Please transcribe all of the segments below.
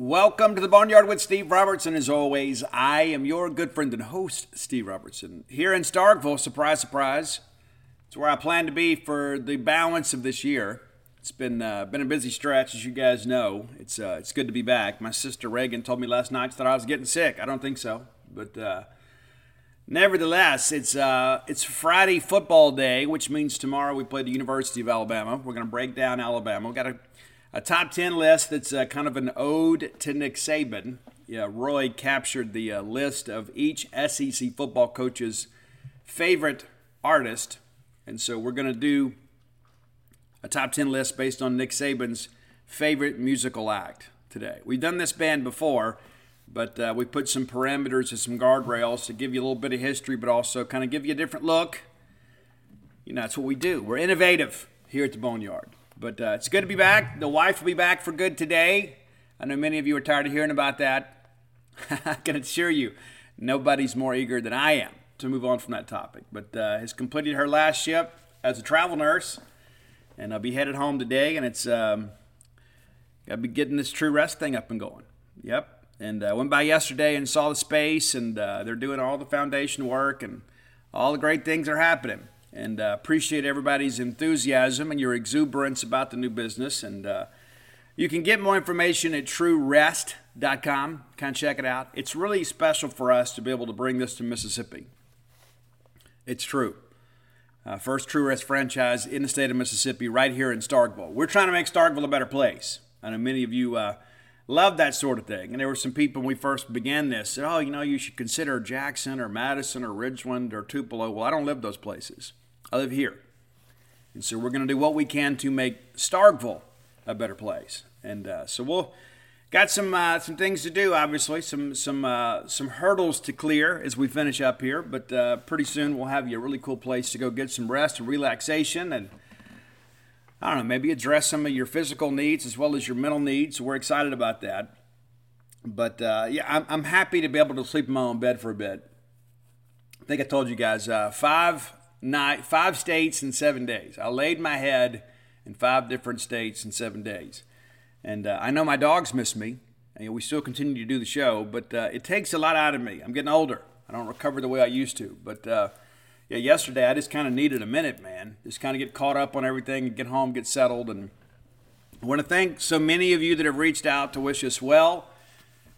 Welcome to the Boneyard with Steve Robertson. As always, I am your good friend and host, Steve Robertson. Here in Starkville, surprise, surprise, it's where I plan to be for the balance of this year. It's been uh, been a busy stretch, as you guys know. It's uh, it's good to be back. My sister Reagan told me last night that I was getting sick. I don't think so, but uh, nevertheless, it's uh, it's Friday football day, which means tomorrow we play the University of Alabama. We're going to break down Alabama. We got a a top 10 list that's uh, kind of an ode to Nick Saban. Yeah, Roy captured the uh, list of each SEC football coach's favorite artist. And so we're going to do a top 10 list based on Nick Saban's favorite musical act today. We've done this band before, but uh, we put some parameters and some guardrails to give you a little bit of history, but also kind of give you a different look. You know, that's what we do. We're innovative here at the Boneyard. But uh, it's good to be back. The wife will be back for good today. I know many of you are tired of hearing about that. I can assure you, nobody's more eager than I am to move on from that topic. But uh, has completed her last shift as a travel nurse, and I'll be headed home today. And it's um, got to be getting this true rest thing up and going. Yep. And I uh, went by yesterday and saw the space, and uh, they're doing all the foundation work, and all the great things are happening and uh, appreciate everybody's enthusiasm and your exuberance about the new business. And uh, you can get more information at truerest.com. Kind of check it out. It's really special for us to be able to bring this to Mississippi. It's true. Uh, first True Rest franchise in the state of Mississippi, right here in Starkville. We're trying to make Starkville a better place. I know many of you uh, love that sort of thing. And there were some people when we first began this said, "Oh, you know, you should consider Jackson or Madison or Ridgeland or Tupelo." Well, I don't live those places. I live here. And so we're going to do what we can to make Starkville a better place. And uh, so we'll got some uh, some things to do. Obviously, some some uh, some hurdles to clear as we finish up here. But uh, pretty soon we'll have you a really cool place to go get some rest and relaxation, and I don't know, maybe address some of your physical needs as well as your mental needs. We're excited about that. But uh, yeah, I'm, I'm happy to be able to sleep in my own bed for a bit. I think I told you guys uh, five night, five states in seven days. I laid my head in five different states in seven days. And uh, I know my dogs miss me. And we still continue to do the show, but uh, it takes a lot out of me. I'm getting older. I don't recover the way I used to. But uh, yeah, yesterday I just kind of needed a minute, man. Just kind of get caught up on everything and get home, get settled. And I want to thank so many of you that have reached out to wish us well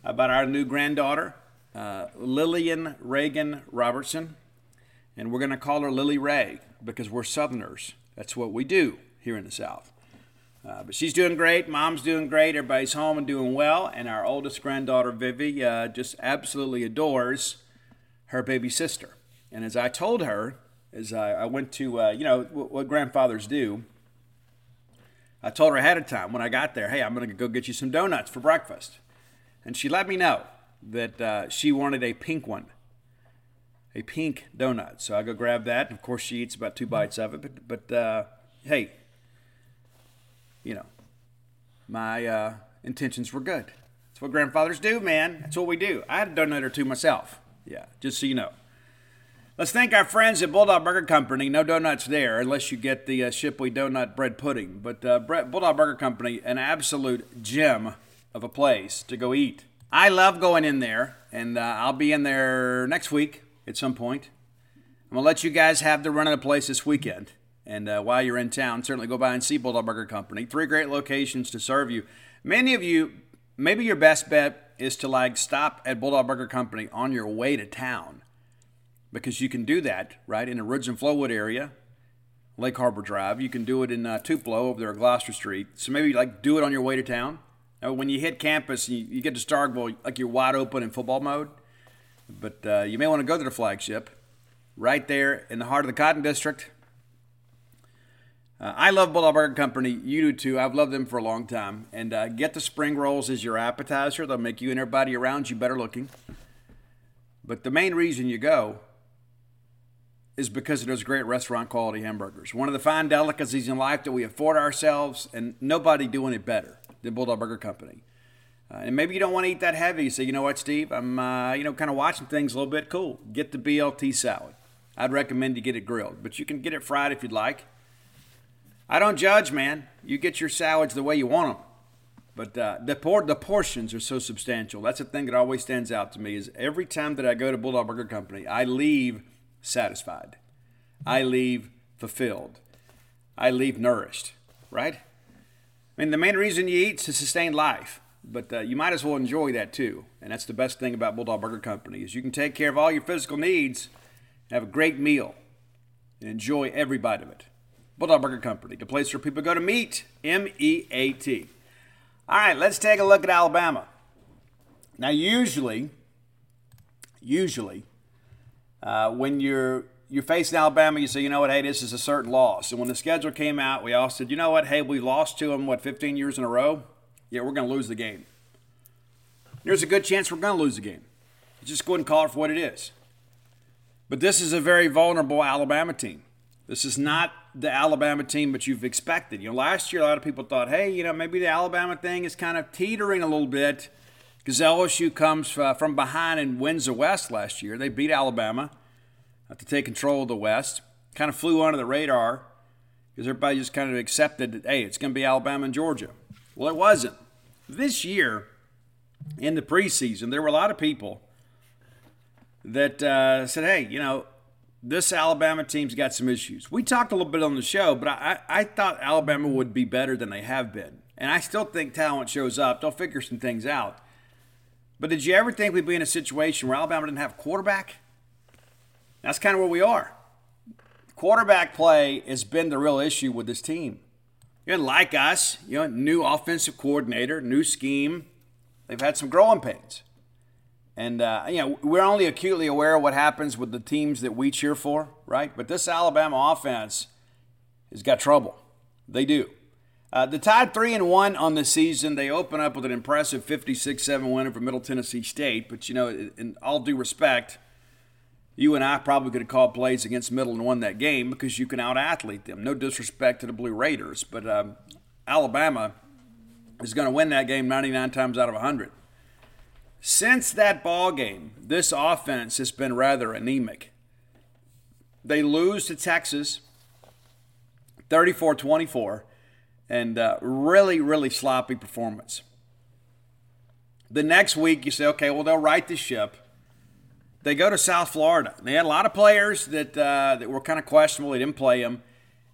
about our new granddaughter, uh, Lillian Reagan Robertson and we're going to call her Lily Ray because we're Southerners. That's what we do here in the South. Uh, but she's doing great. Mom's doing great. Everybody's home and doing well. And our oldest granddaughter, Vivi, uh, just absolutely adores her baby sister. And as I told her, as I, I went to, uh, you know, what, what grandfathers do, I told her ahead of time when I got there, hey, I'm going to go get you some donuts for breakfast. And she let me know that uh, she wanted a pink one a pink donut. So I go grab that. Of course, she eats about two bites of it. But, but uh, hey, you know, my uh, intentions were good. That's what grandfathers do, man. That's what we do. I had a donut or two myself. Yeah, just so you know. Let's thank our friends at Bulldog Burger Company. No donuts there unless you get the uh, Shipley Donut Bread Pudding. But uh, Bulldog Burger Company, an absolute gem of a place to go eat. I love going in there, and uh, I'll be in there next week at some point. I'm going to let you guys have the run of the place this weekend. And uh, while you're in town, certainly go by and see Bulldog Burger Company. Three great locations to serve you. Many of you, maybe your best bet is to like stop at Bulldog Burger Company on your way to town because you can do that, right, in the Ridge and Flowood area, Lake Harbor Drive. You can do it in uh, Tupelo over there at Gloster Street. So maybe like do it on your way to town. Now, when you hit campus, you, you get to Starkville, like you're wide open in football mode. But uh, you may want to go to the flagship right there in the heart of the Cotton District. Uh, I love Bulldog Burger Company. You do too. I've loved them for a long time. And uh, get the spring rolls as your appetizer. They'll make you and everybody around you better looking. But the main reason you go is because of those great restaurant quality hamburgers. One of the fine delicacies in life that we afford ourselves, and nobody doing it better than Bulldog Burger Company. Uh, and maybe you don't want to eat that heavy. You say, you know what, Steve? I'm, uh, you know, kind of watching things a little bit. Cool. Get the BLT salad. I'd recommend you get it grilled, but you can get it fried if you'd like. I don't judge, man. You get your salads the way you want them. But uh, the, por- the portions are so substantial. That's the thing that always stands out to me is every time that I go to Bulldog Burger Company, I leave satisfied. I leave fulfilled. I leave nourished, right? I mean, the main reason you eat is to sustain life, but uh, you might as well enjoy that too. And that's the best thing about Bulldog Burger Company is you can take care of all your physical needs, have a great meal, and enjoy every bite of it. Bulldog Burger Company, the place where people go to meet. M E A T. All right, let's take a look at Alabama. Now, usually, usually, uh, when you're you're facing Alabama, you say, you know what, hey, this is a certain loss. And when the schedule came out, we all said, you know what, hey, we lost to them what 15 years in a row. Yeah, we're going to lose the game. There's a good chance we're going to lose the game. Just go ahead and call it for what it is. But this is a very vulnerable Alabama team. This is not the Alabama team that you've expected. You know, last year a lot of people thought, hey, you know, maybe the Alabama thing is kind of teetering a little bit because LSU comes uh, from behind and wins the West last year. They beat Alabama to take control of the West. Kind of flew under the radar because everybody just kind of accepted that, hey, it's going to be Alabama and Georgia. Well, it wasn't. This year, in the preseason, there were a lot of people that uh, said, hey, you know, this Alabama team's got some issues. We talked a little bit on the show, but I, I thought Alabama would be better than they have been. And I still think talent shows up. They'll figure some things out. But did you ever think we'd be in a situation where Alabama didn't have a quarterback? That's kind of where we are. Quarterback play has been the real issue with this team. You know, like us, you know, new offensive coordinator, new scheme. They've had some growing pains. And, uh, you know, we're only acutely aware of what happens with the teams that we cheer for, right? But this Alabama offense has got trouble. They do. Uh, the tied 3 and 1 on the season. They open up with an impressive 56 7 win over Middle Tennessee State. But, you know, in all due respect, you and I probably could have called plays against Middle and won that game because you can out athlete them. No disrespect to the Blue Raiders, but um, Alabama is going to win that game 99 times out of 100. Since that ball game, this offense has been rather anemic. They lose to Texas 34 24, and uh, really, really sloppy performance. The next week, you say, okay, well, they'll right the ship. They go to South Florida. They had a lot of players that, uh, that were kind of questionable. They didn't play them,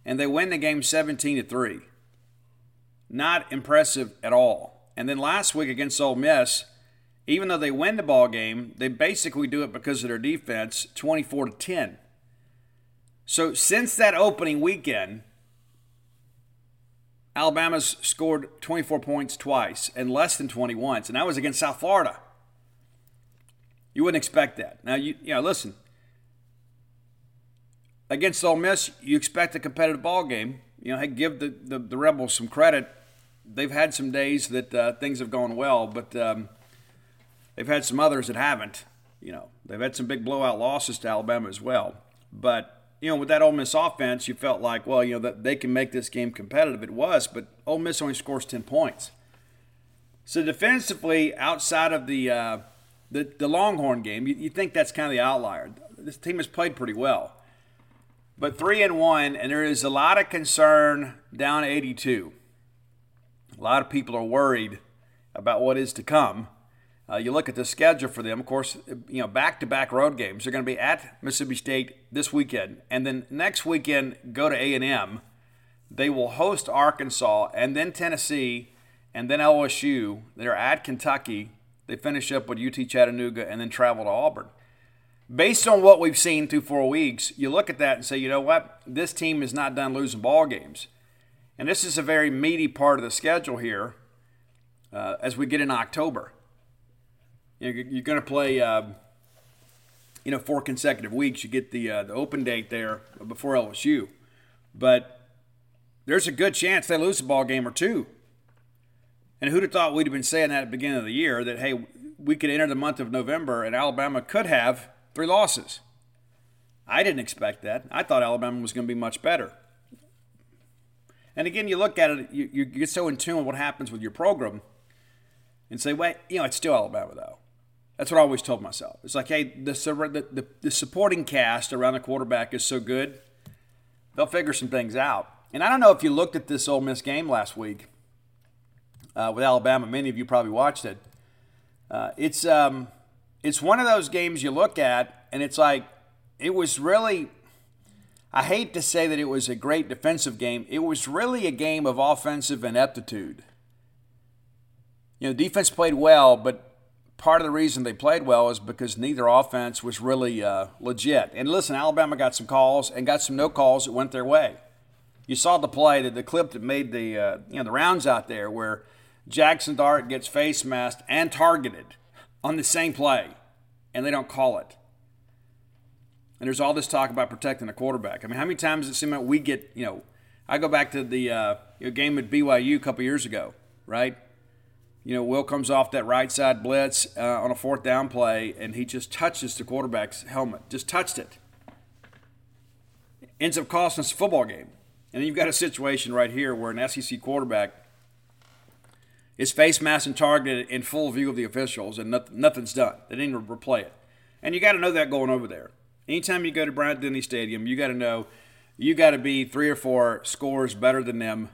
and they win the game 17 to 3. Not impressive at all. And then last week against Ole Miss, even though they win the ball game, they basically do it because of their defense, 24 to 10. So since that opening weekend, Alabama's scored 24 points twice and less than 20 once, and that was against South Florida. You wouldn't expect that. Now, you, you know, listen. Against Ole Miss, you expect a competitive ball game. You know, hey, give the, the, the Rebels some credit. They've had some days that uh, things have gone well, but um, They've had some others that haven't. You know, they've had some big blowout losses to Alabama as well. But you know, with that Ole Miss offense, you felt like, well, you know, that they can make this game competitive. It was, but Ole Miss only scores ten points. So defensively, outside of the uh, the, the Longhorn game, you, you think that's kind of the outlier. This team has played pretty well, but three and one, and there is a lot of concern down 82. A lot of people are worried about what is to come. Uh, you look at the schedule for them, of course, you know, back to back road games. They're going to be at Mississippi State this weekend. And then next weekend, go to A&M. They will host Arkansas and then Tennessee and then LSU. They're at Kentucky. They finish up with UT Chattanooga and then travel to Auburn. Based on what we've seen through four weeks, you look at that and say, you know what? This team is not done losing ball games. And this is a very meaty part of the schedule here uh, as we get in October. You know, you're going to play, uh, you know, four consecutive weeks. You get the uh, the open date there before LSU, but there's a good chance they lose a ball game or two. And who'd have thought we'd have been saying that at the beginning of the year that, hey, we could enter the month of November and Alabama could have three losses? I didn't expect that. I thought Alabama was going to be much better. And again, you look at it, you, you get so in tune with what happens with your program and say, wait, you know, it's still Alabama, though. That's what I always told myself. It's like, hey, the, the, the supporting cast around the quarterback is so good, they'll figure some things out. And I don't know if you looked at this Ole Miss game last week uh, with Alabama. Many of you probably watched it. Uh, it's um, it's one of those games you look at, and it's like it was really. I hate to say that it was a great defensive game. It was really a game of offensive ineptitude. You know, defense played well, but part of the reason they played well is because neither offense was really uh, legit. And listen, Alabama got some calls and got some no calls that went their way. You saw the play, the, the clip that made the uh, you know the rounds out there, where Jaxson Dart gets face masked and targeted on the same play, and they don't call it. And there's all this talk about protecting the quarterback. I mean, how many times does it seem like we get, you know, I go back to the uh, game at BYU a couple years ago, right? You know, Will comes off that right side blitz uh, on a fourth down play, and he just touches the quarterback's helmet, just touched it. Ends up costing us a football game. And then you've got a situation right here where an SEC quarterback is face masked and targeted in full view of the officials, and nothing's done. They didn't replay it. And you got to know that going over there. Anytime you go to Bryant Denny Stadium, you got to know you got to be three or four scores better than them.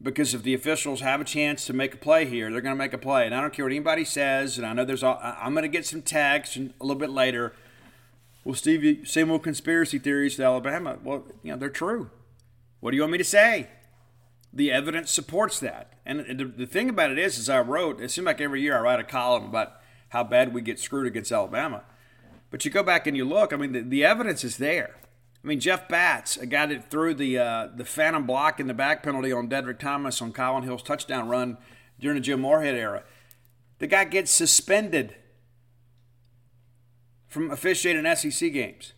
Because if the officials have a chance to make a play here, they're going to make a play. And I don't care what anybody says. And I know there's, all, I'm going to get some tags a little bit later. Well, Steve, same old conspiracy theories to Alabama. Well, you know they're true. What do you want me to say? The evidence supports that. And the, the thing about it is, as I wrote, it seemed like every year I write a column about how bad we get screwed against Alabama. But you go back and you look, I mean, the, the evidence is there. I mean, Jeff Batts, a guy that threw the uh, the phantom block in the back penalty on Dedrick Thomas on Kylin Hill's touchdown run during the Jim Moorhead era. The guy gets suspended from officiating SEC games.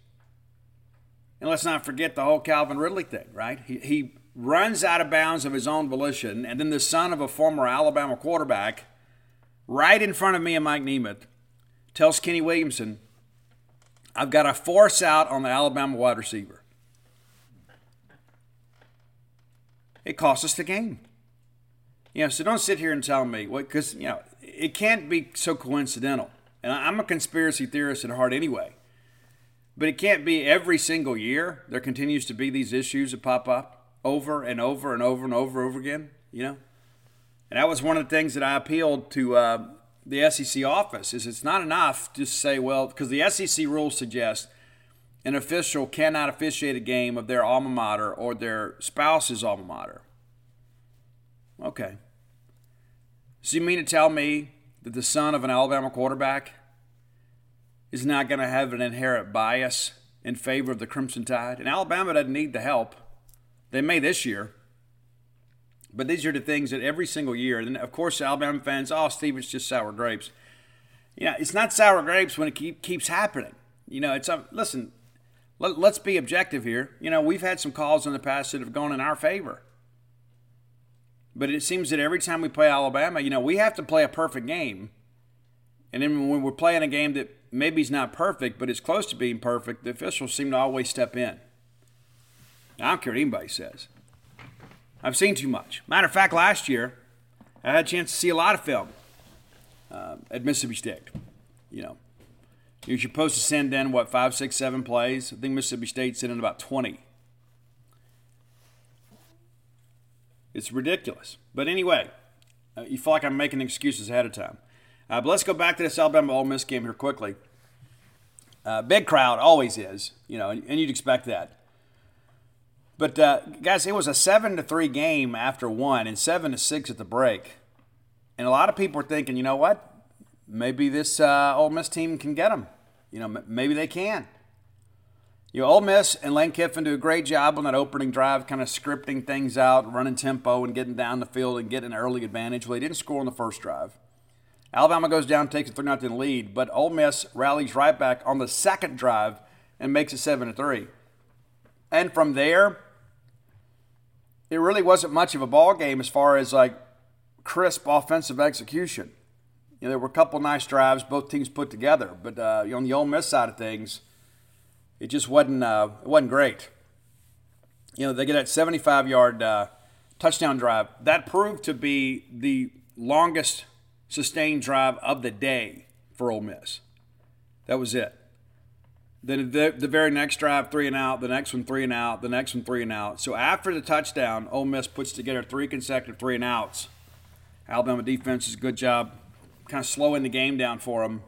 And let's not forget the whole Calvin Ridley thing, right? He, he runs out of bounds of his own volition, and then the son of a former Alabama quarterback, right in front of me and Mike Nemeth, tells Kenny Williamson, I've got to force out on the Alabama wide receiver. It cost us the game. You know, so don't sit here and tell me, because, you know, it can't be so coincidental. And I'm a conspiracy theorist at heart anyway. But it can't be every single year there continues to be these issues that pop up over and over and over and over and over again, you know? And that was one of the things that I appealed to uh, the SEC office is it's not enough to say, well, because the SEC rules suggest an official cannot officiate a game of their alma mater or their spouse's alma mater. Okay. So you mean to tell me that the son of an Alabama quarterback is not going to have an inherent bias in favor of the Crimson Tide? And Alabama doesn't need the help. They may this year. But these are the things that every single year, and of course, Alabama fans, oh, Steve, it's just sour grapes. Yeah, it's not sour grapes when it keep, keeps happening. You know, it's a, um, listen, let, let's be objective here. You know, we've had some calls in the past that have gone in our favor. But it seems that every time we play Alabama, you know, we have to play a perfect game. And then when we're playing a game that maybe is not perfect, but is close to being perfect, the officials seem to always step in. I don't care what anybody says. I've seen too much. Matter of fact, last year, I had a chance to see a lot of film uh, at Mississippi State. You know, you're supposed to send in, what, five, six, seven plays? I think Mississippi State sent in about 20. It's ridiculous. But anyway, uh, you feel like I'm making excuses ahead of time. Uh, but let's go back to this Alabama Ole Miss game here quickly. Uh, big crowd always is, you know, and you'd expect that. But uh, guys, it was a seven to three game after one, and seven to six at the break. And a lot of people were thinking, you know what? Maybe this uh, Ole Miss team can get them. You know, m- maybe they can. You know, Ole Miss and Lane Kiffin do a great job on that opening drive, kind of scripting things out, running tempo, and getting down the field and getting an early advantage. Well, they didn't score on the first drive. Alabama goes down, takes a 3 0 lead, but Ole Miss rallies right back on the second drive and makes it 7 to 3. And from there, it really wasn't much of a ball game as far as like crisp offensive execution. You know, there were a couple nice drives both teams put together, but uh, on the Ole Miss side of things, it just wasn't uh, it wasn't great. You know, they get that 75 yard uh, touchdown drive that proved to be the longest sustained drive of the day for Ole Miss. That was it. Then the, the very next drive, three and out. The next one, three and out. The next one, three and out. So after the touchdown, Ole Miss puts together three consecutive three and outs. Alabama defense does a good job kind of slowing the game down for them.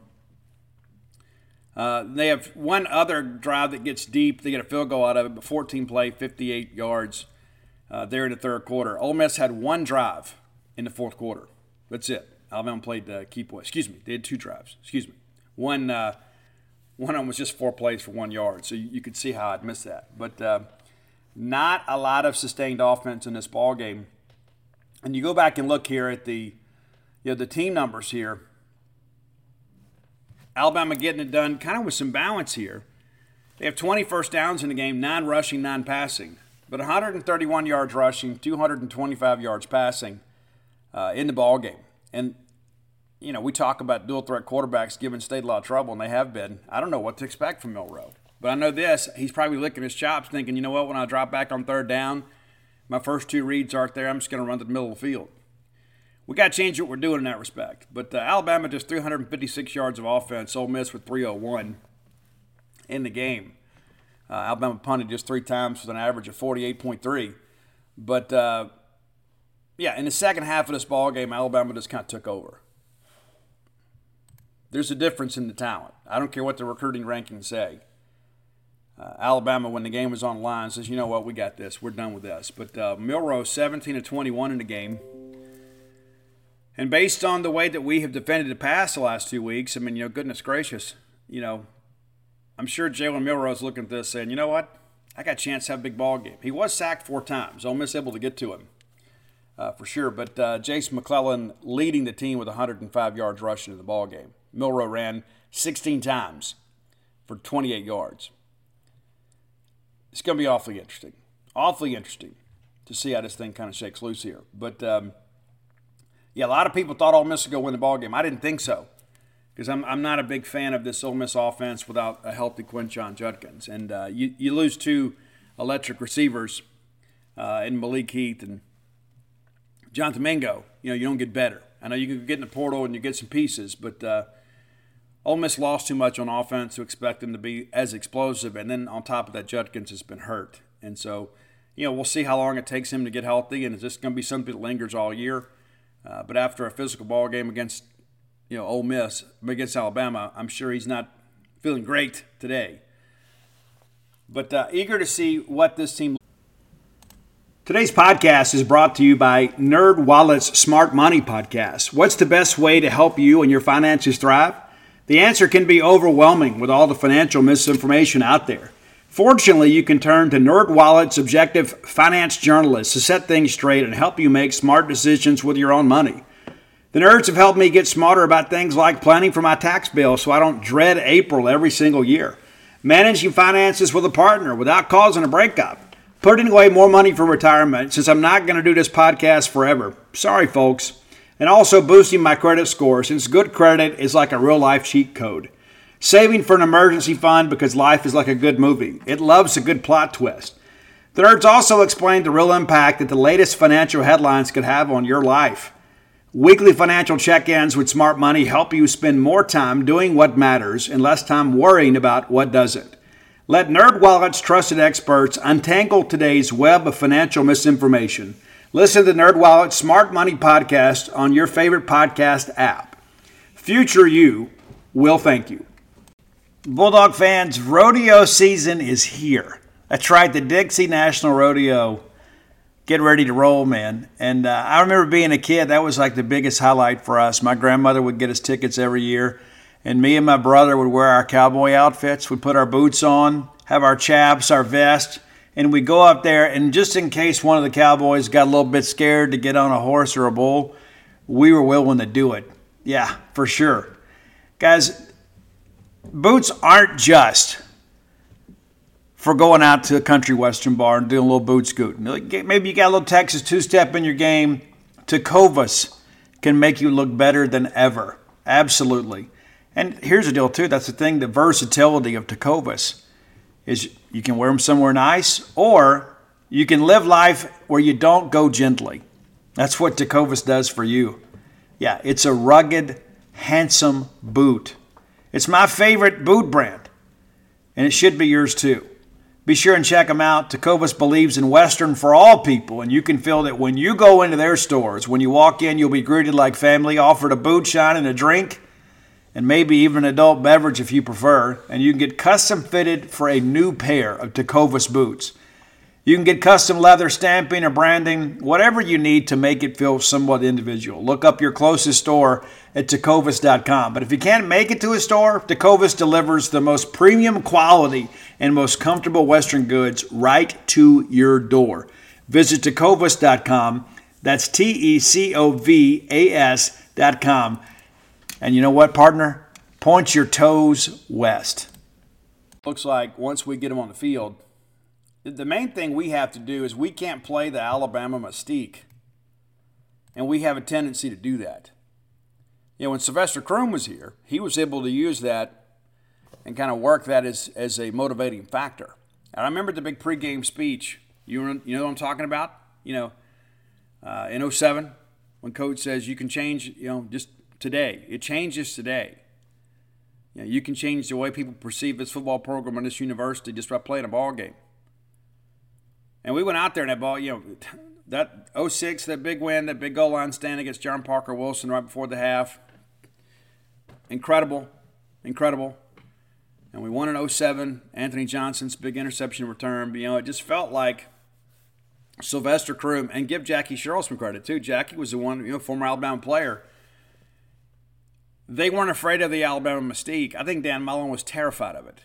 Uh, they have one other drive that gets deep. They get a field goal out of it, but 14 play, 58 yards uh, there in the third quarter. Ole Miss had one drive in the fourth quarter. That's it. Alabama played uh, key point. Excuse me, they had two drives. Excuse me. One, uh, one of them was just four plays for one yard, so you, you could see how I'd missed that. But uh, not a lot of sustained offense in this ball game. And you go back and look here at the, you know, the team numbers here. Alabama getting it done kind of with some balance here. They have 20 first downs in the game, nine rushing, nine passing, but 131 yards rushing, 225 yards passing uh, in the ball game. And you know, we talk about dual threat quarterbacks giving state a lot of trouble, and they have been. I don't know what to expect from Milroe. But I know this, he's probably licking his chops thinking, you know what, when I drop back on third down, my first two reads aren't there. I'm just going to run to the middle of the field. We got to change what we're doing in that respect. But uh, Alabama just 356 yards of offense, Ole Miss with 301 in the game. Uh, Alabama punted just three times with an average of 48.3. But uh, yeah, in the second half of this ball game, Alabama just kind of took over. There's a difference in the talent. I don't care what the recruiting rankings say. Uh, Alabama, when the game was on line, says, "You know what? We got this. We're done with this." But uh, Milroe, 17 to 21 in the game, and based on the way that we have defended the pass the last two weeks, I mean, you know, goodness gracious, you know, I'm sure Jalen Milroe is looking at this saying, "You know what? I got a chance to have a big ball game." He was sacked four times. Ole Miss able to get to him. Uh, for sure. But uh, Jase McClellan leading the team with 105 yards rushing in the ball game. Milroe ran 16 times for 28 yards. It's going to be awfully interesting. Awfully interesting to see how this thing kind of shakes loose here. But um, yeah, a lot of people thought Ole Miss would go win the ball game. I didn't think so because I'm, I'm not a big fan of this Ole Miss offense without a healthy Quinshon Judkins. And uh, you, you lose two electric receivers uh, in Malik Heath and Jonathan Mingo. You know, you don't get better. I know you can get in the portal and you get some pieces, but uh, Ole Miss lost too much on offense to expect them to be as explosive. And then on top of that, Judkins has been hurt. And so, you know, we'll see how long it takes him to get healthy. And is this going to be something that lingers all year? Uh, but after a physical ball game against, you know, Ole Miss, against Alabama, I'm sure he's not feeling great today. But uh, eager to see what this team. Today's podcast is brought to you by NerdWallet's Smart Money Podcast. What's the best way to help you and your finances thrive? The answer can be overwhelming with all the financial misinformation out there. Fortunately, you can turn to NerdWallet's objective finance journalists to set things straight and help you make smart decisions with your own money. The nerds have helped me get smarter about things like planning for my tax bill so I don't dread April every single year, managing finances with a partner without causing a breakup, putting away more money for retirement since I'm not going to do this podcast forever. Sorry, folks and also boosting my credit score since good credit is like a real life cheat code. Saving for an emergency fund because life is like a good movie. It loves a good plot twist. The nerds also explain the real impact that the latest financial headlines could have on your life. Weekly financial check ins with smart money help you spend more time doing what matters and less time worrying about what doesn't. Let NerdWallet's trusted experts untangle today's web of financial misinformation Listen to the NerdWallet Smart Money Podcast on your favorite podcast app. Future you will thank you. Bulldog fans, rodeo season is here. That's right, the Dixie National Rodeo. Get ready to roll, man. And uh, I remember being a kid, that was like the biggest highlight for us. My grandmother would get us tickets every year, and me and my brother would wear our cowboy outfits. We'd put our boots on, have our chaps, our vest and we go up there, and just in case one of the cowboys got a little bit scared to get on a horse or a bull, we were willing to do it. Yeah, for sure. Guys, boots aren't just for going out to a country western bar and doing a little boot scooting. Maybe you got a little Texas two step in your game. Tecovas can make you look better than ever. Absolutely. And here's the deal, too. That's the thing the versatility of Tecovas is you can wear them somewhere nice or you can live life where you don't go gently. That's what Tecovas does for you. Yeah, it's a rugged, handsome boot. It's my favorite boot brand, and it should be yours too. Be sure and check them out. Tecovas believes in Western for all people, and you can feel that when you go into their stores. When you walk in, you'll be greeted like family, offered a boot shine and a drink, and maybe even an adult beverage if you prefer. And you can get custom fitted for a new pair of Tecovas boots. You can get custom leather stamping or branding, whatever you need to make it feel somewhat individual. Look up your closest store at tecovas.com. But if you can't make it to a store, Tecovas delivers the most premium quality and most comfortable Western goods right to your door. Visit tecovas.com. That's T E C O V A S.com. And you know what, partner? Point your toes west. Looks like once we get them on the field, the main thing we have to do is we can't play the Alabama mystique. And we have a tendency to do that. You know, when Sylvester Croom was here, he was able to use that and kind of work that as, as a motivating factor. And I remember the big pregame speech. You, you know what I'm talking about? You know, uh, in 07, when coach says you can change, you know, just today. It changes today. You, know, you can change the way people perceive this football program in this university just by playing a ball game. And we went out there and that ball, you know, that 06, that big win, that big goal line stand against John Parker Wilson right before the half. Incredible, incredible. And we won in 07, Anthony Johnson's big interception return. You know, it just felt like Sylvester Croom, and give Jackie Sherrill some credit too. Jackie was the one, you know, former Alabama player. They weren't afraid of the Alabama mystique. I think Dan Mullen was terrified of it.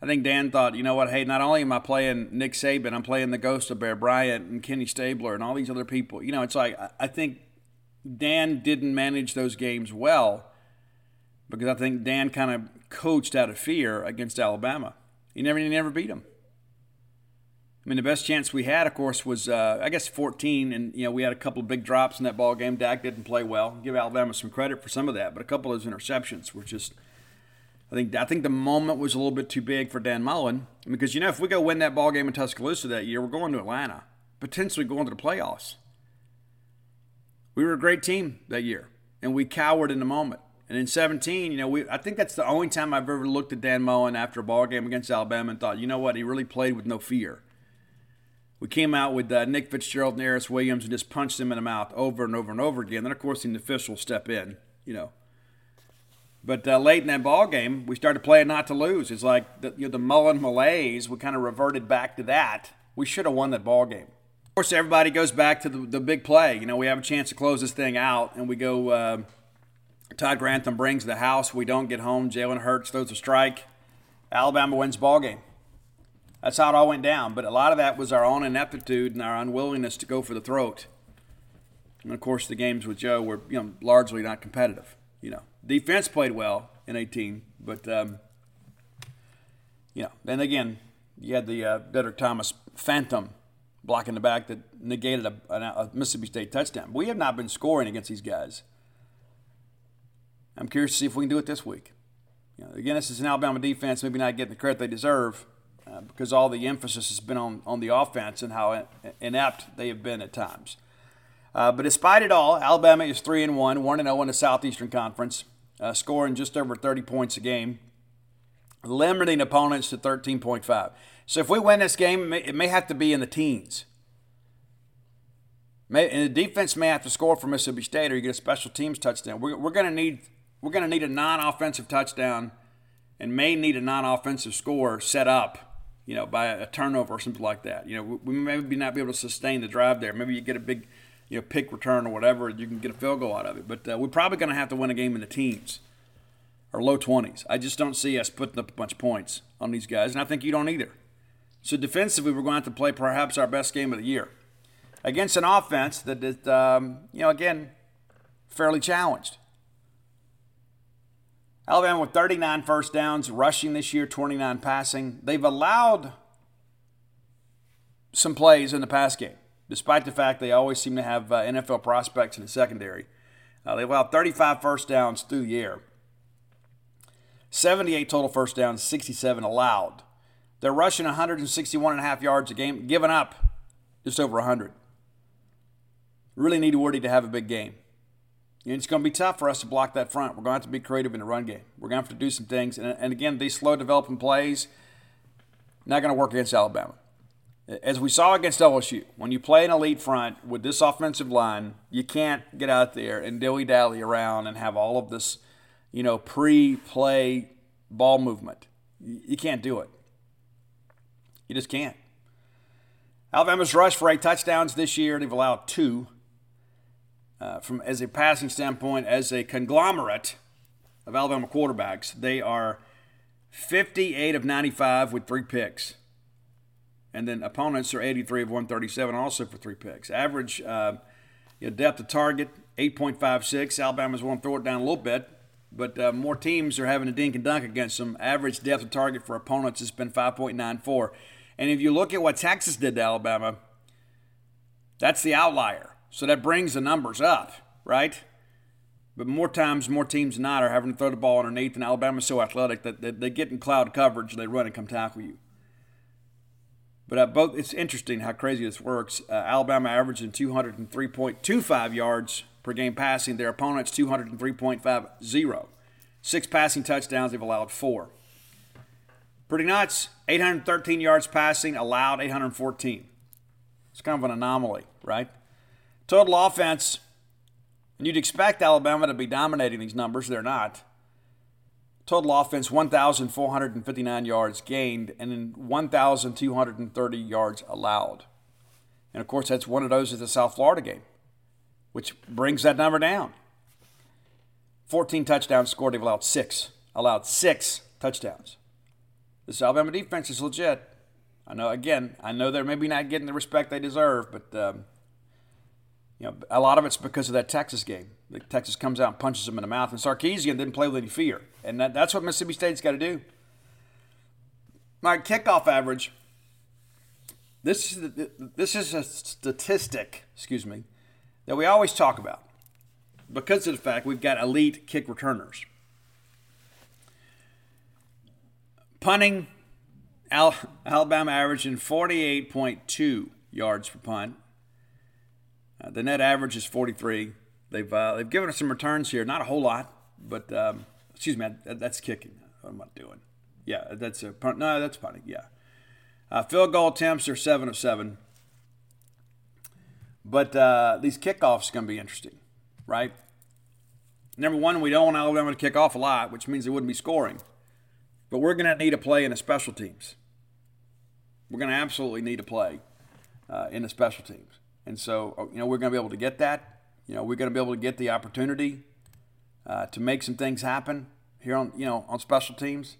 I think Dan thought, you know what, hey, not only am I playing Nick Saban, I'm playing the ghost of Bear Bryant and Kenny Stabler and all these other people. You know, it's like I think Dan didn't manage those games well because I think Dan kind of coached out of fear against Alabama. He never, he never beat them. I mean, the best chance we had, of course, was uh, I guess 14, and you know we had a couple of big drops in that ball game. Dak didn't play well. Give Alabama some credit for some of that, but a couple of those interceptions were just I think I think the moment was a little bit too big for Dan Mullen because you know if we go win that ball game in Tuscaloosa that year, we're going to Atlanta, potentially going to the playoffs. We were a great team that year, and we cowered in the moment. And in 17, you know, we I think that's the only time I've ever looked at Dan Mullen after a ball game against Alabama and thought, you know what, he really played with no fear. We came out with uh, Nick Fitzgerald and Aeris Williams and just punched him in the mouth over and over and over again. Then of course the officials step in, you know but uh, late in that ball game, we started playing not to lose. It's like the, you know, the Mullen malaise. We kind of reverted back to that. We should have won that ball game. Of course, everybody goes back to the, the big play. You know, we have a chance to close this thing out, and we go. Uh, Todd Grantham brings the house. We don't get home. Jalen Hurts throws a strike. Alabama wins ball game. That's how it all went down. But a lot of that was our own ineptitude and our unwillingness to go for the throat. And of course, the games with Joe were you know largely not competitive. You know. Defense played well in 18, but um, you know, then again, you had the uh, Thomas phantom blocking the back that negated a, a, Mississippi State touchdown. We have not been scoring against these guys. I'm curious to see if we can do it this week. You know, again, this is an Alabama defense, maybe not getting the credit they deserve because all the emphasis has been on, on the offense and how inept they have been at times. Uh, but despite it all, Alabama is 3 and 1, 1 and 0 in the Southeastern Conference uh, scoring just over 30 points a game, limiting opponents to 13.5. So if we win this game, it may, have to be in the teens. May, and the defense may have to score for Mississippi State, or you get a special teams touchdown. We're, we're going to need we're going to need a non-offensive touchdown, and may need a non-offensive score set up, you know, by a turnover or something like that. You know, we, may not be able to sustain the drive there. Maybe you get a big you know, pick return or whatever, you can get a field goal out of it. But uh, we're probably going to have to win a game in the teens or low 20s. I just don't see us putting up a bunch of points on these guys, and I think you don't either. So defensively, we're going to to play perhaps our best game of the year against an offense that is, um, you know, again, fairly challenged. Alabama with 39 first downs, rushing this year, 29 passing. They've allowed some plays in the pass game, despite the fact they always seem to have uh, NFL prospects in the secondary. Uh, they've allowed 35 first downs through the air, 78 total first downs, 67 allowed. They're rushing 161 and a half yards a game, giving up just over 100. Really need Woody to have a big game. And it's going to be tough for us to block that front. We're going to have to be creative in the run game. We're going to have to do some things. And, and again, these slow developing plays, not going to work against Alabama. As we saw against LSU, when you play an elite front with this offensive line, you can't get out there and dilly dally around and have all of this, you know, pre play ball movement. You can't do it. You just can't. Alabama's rushed for eight touchdowns this year. They've allowed two uh, from as a passing standpoint, as a conglomerate of Alabama quarterbacks, they are 58 of 95 with three picks. And then opponents are 83 of 137, also for three picks. Average uh, you know, depth of target, 8.56. Alabama's want to throw it down a little bit, but uh, more teams are having a dink and dunk against them. Average depth of target for opponents has been 5.94. And if you look at what Texas did to Alabama, that's the outlier. So that brings the numbers up, right? But more times, more teams than not are having to throw the ball underneath, and Alabama's so athletic that they get in cloud coverage, and they run and come tackle you. But both, it's interesting how crazy this works. Uh, Alabama averaging 203.25 yards per game passing. Their opponents 203.50. Six passing touchdowns. They've allowed four. Pretty nuts. 813 yards passing, allowed 814. It's kind of an anomaly, right? Total offense, and you'd expect Alabama to be dominating these numbers. They're not. Total offense 1,459 yards gained and 1,230 yards allowed. And of course, that's one of those at the South Florida game, which brings that number down. 14 touchdowns scored. They've allowed six. Allowed six touchdowns. This Alabama defense is legit. I know, again, I know they're maybe not getting the respect they deserve, but um, you know, a lot of it's because of that Texas game. Texas comes out and punches them in the mouth, and Sarkisian didn't play with any fear, and that, that's what Mississippi State's got to do. My kickoff average. This is this is a statistic, excuse me, that we always talk about because of the fact we've got elite kick returners. Punting, Alabama averaging 48.2 yards per punt. Uh, the net average is 43. They've uh, they've given us some returns here, not a whole lot, but um, excuse me, that's kicking. What am I doing? Yeah, that's a punt. No, that's punting. Yeah, uh, field goal attempts are seven of seven. But uh, these kickoffs are going to be interesting, right? Number one, we don't want Alabama to kick off a lot, which means they wouldn't be scoring. But we're going to need a play in the special teams. We're going to absolutely need a play uh, in the special teams. And so, uh, you know, we're going to be able to get that. You know, we're going to be able to get the opportunity uh, to make some things happen here on, you know, on special teams.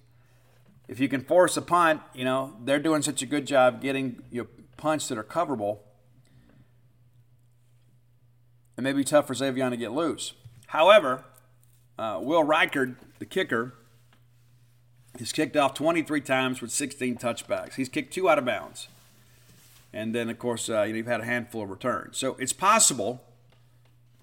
If you can force a punt, you know, they're doing such a good job getting your punts that are coverable. It may be tough for Xavier to get loose. However, uh, Will Reichard, the kicker, has kicked off 23 times with 16 touchbacks. He's kicked two out of bounds and then of course uh, you know, you've had a handful of returns. So it's possible,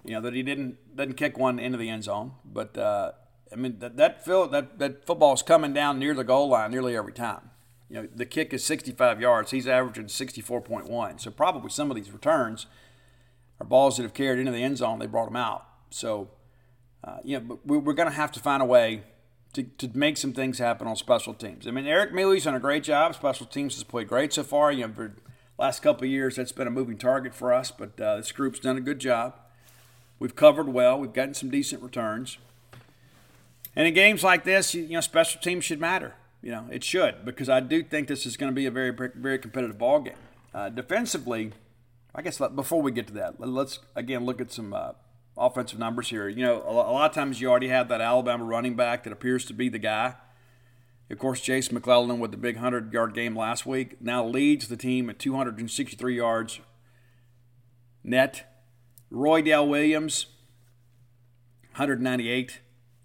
you know, that he didn't didn't kick one into the end zone, but uh, I mean that that, feel, that that football is coming down near the goal line nearly every time. You know, the kick is 65 yards. He's averaging 64.1. So probably some of these returns are balls that have carried into the end zone. They brought them out. So, uh, you know, but we're going to have to find a way to, to make some things happen on special teams. I mean, Eric Mealy's done a great job. Special teams has played great so far. You know, last couple of years that's been a moving target for us, but uh, this group's done a good job. We've covered well. We've gotten some decent returns. And in games like this, you, know, special teams should matter. You know, it should because I do think this is going to be a very, very competitive ball game. Uh, defensively, I guess before we get to that, let's again look at some uh, offensive numbers here. You know, a lot of times you already have that Alabama running back that appears to be the guy. Of course, Jase McClellan with the big 100 yard game last week now leads the team at 263 yards net. Roydell Williams, 198